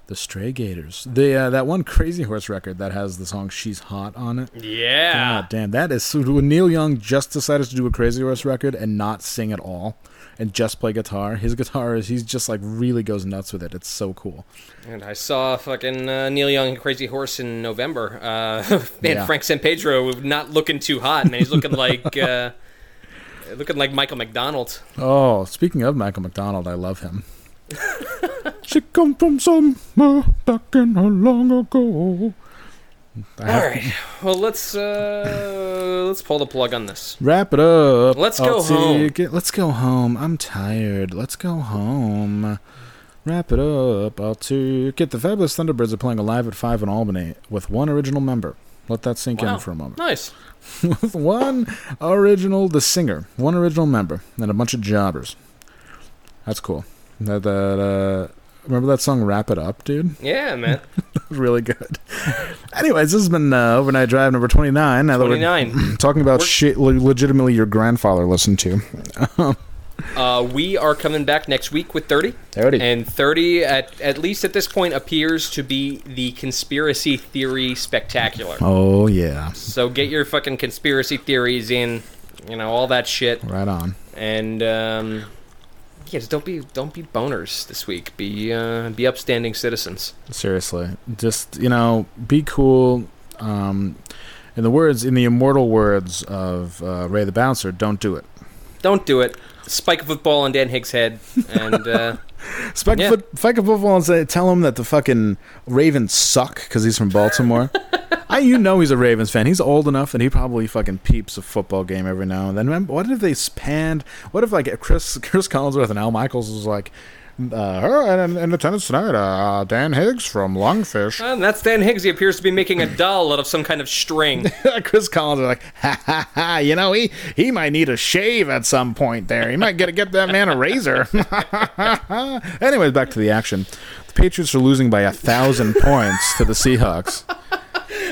The Stray Gators. The uh, that one Crazy Horse record that has the song "She's Hot" on it. Yeah. God damn, that is so. When Neil Young just decided to do a Crazy Horse record and not sing at all, and just play guitar. His guitar is he's just like really goes nuts with it. It's so cool. And I saw fucking uh, Neil Young and Crazy Horse in November. Uh, man, Yeah. Frank Sampedro not looking too hot, man. He's looking like uh, looking like Michael McDonald. Oh, speaking of Michael McDonald, I love him. she come from somewhere back in her long ago. All right, well let's uh, let's pull the plug on this. Wrap it up. Let's I'll go home. it. Let's go home. I'm tired. Let's go home. Wrap it up. I'll take it. The Fabulous Thunderbirds are playing a live at 5 in Albany with one original member. Let that sink Wow. in for a moment. Nice. With one original, the singer, one original member, and a bunch of jobbers. That's cool. That, that uh, remember that song "Wrap It Up," dude? Yeah, man. really good. Anyways, this has been uh, overnight drive number twenty nine. Now that we're 29. talking about We're- shit le- legitimately your grandfather listened to. Uh, we are coming back next week with 30. 30. And 30, at, at least at this point, appears to be the conspiracy theory spectacular. Oh yeah, So get your fucking conspiracy theories in, you know, all that shit. right on. And, um, yeah, just don't be don't be boners this week. Be uh, be upstanding citizens. Seriously, just you know, be cool. Um, in the words, in the immortal words of uh, Ray the Bouncer, don't do it. Don't do it. Spike a football on Dan Higgs' head, and uh, Spike, Yeah. foot, Spike a football and say, tell him that the fucking Ravens suck because he's from Baltimore. I, you know, he's a Ravens fan. He's old enough, and he probably fucking peeps a football game every now and then. Remember, what if they spanned? What if like Chris Chris Collinsworth and Al Michaels was like, uh, her and in attendance tonight, uh, Dan Higgs from Lungfish. and that's Dan Higgs. He appears to be making a doll out of some kind of string. Chris Collins was like, ha ha ha, you know, he, he might need a shave at some point there. He might get to get that man a razor. Anyways, back to the action. The Patriots are losing by a thousand points to the Seahawks.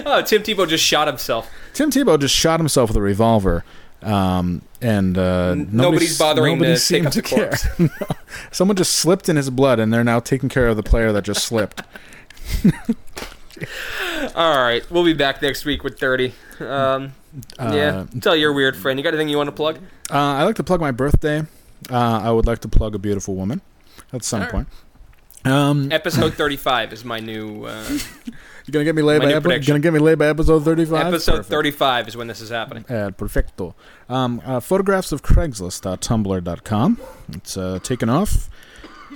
Oh, Tim Tebow just shot himself. Tim Tebow just shot himself with a revolver. Um, and uh, nobody's bothering to take up the to care. corpse. Someone just slipped in his blood, and they're now taking care of the player that just slipped. All right, we'll be back next week with 30. Um, yeah, tell your weird friend. You got anything you want to plug? Uh, I like to plug my birthday. Uh, I would like to plug a beautiful woman at some right. point. Um, Episode 35 is my new. Uh, You gonna get me laid by new epi- prediction. gonna get me laid by episode thirty five. episode 35 is when this is happening. Uh, perfecto. Um, uh, photographs of Craigslist.tumblr.com. It's uh, taken off.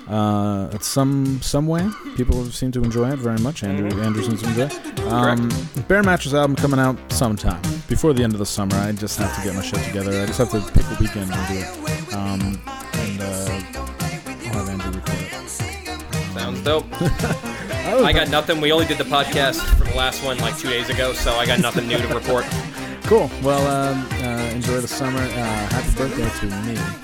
Uh, it's some some way. People seem to enjoy it very much. Andrew Andrew seems to enjoy. it. Um, Bear Mattress album coming out sometime before the end of the summer. I just have to get my shit together. I just have to pick a weekend and do it. Um, Sounds dope. I got nothing. We only did the podcast for the last one like two days ago, so I got nothing new to report. Cool. Well, um, uh, enjoy the summer. Uh, happy birthday to me.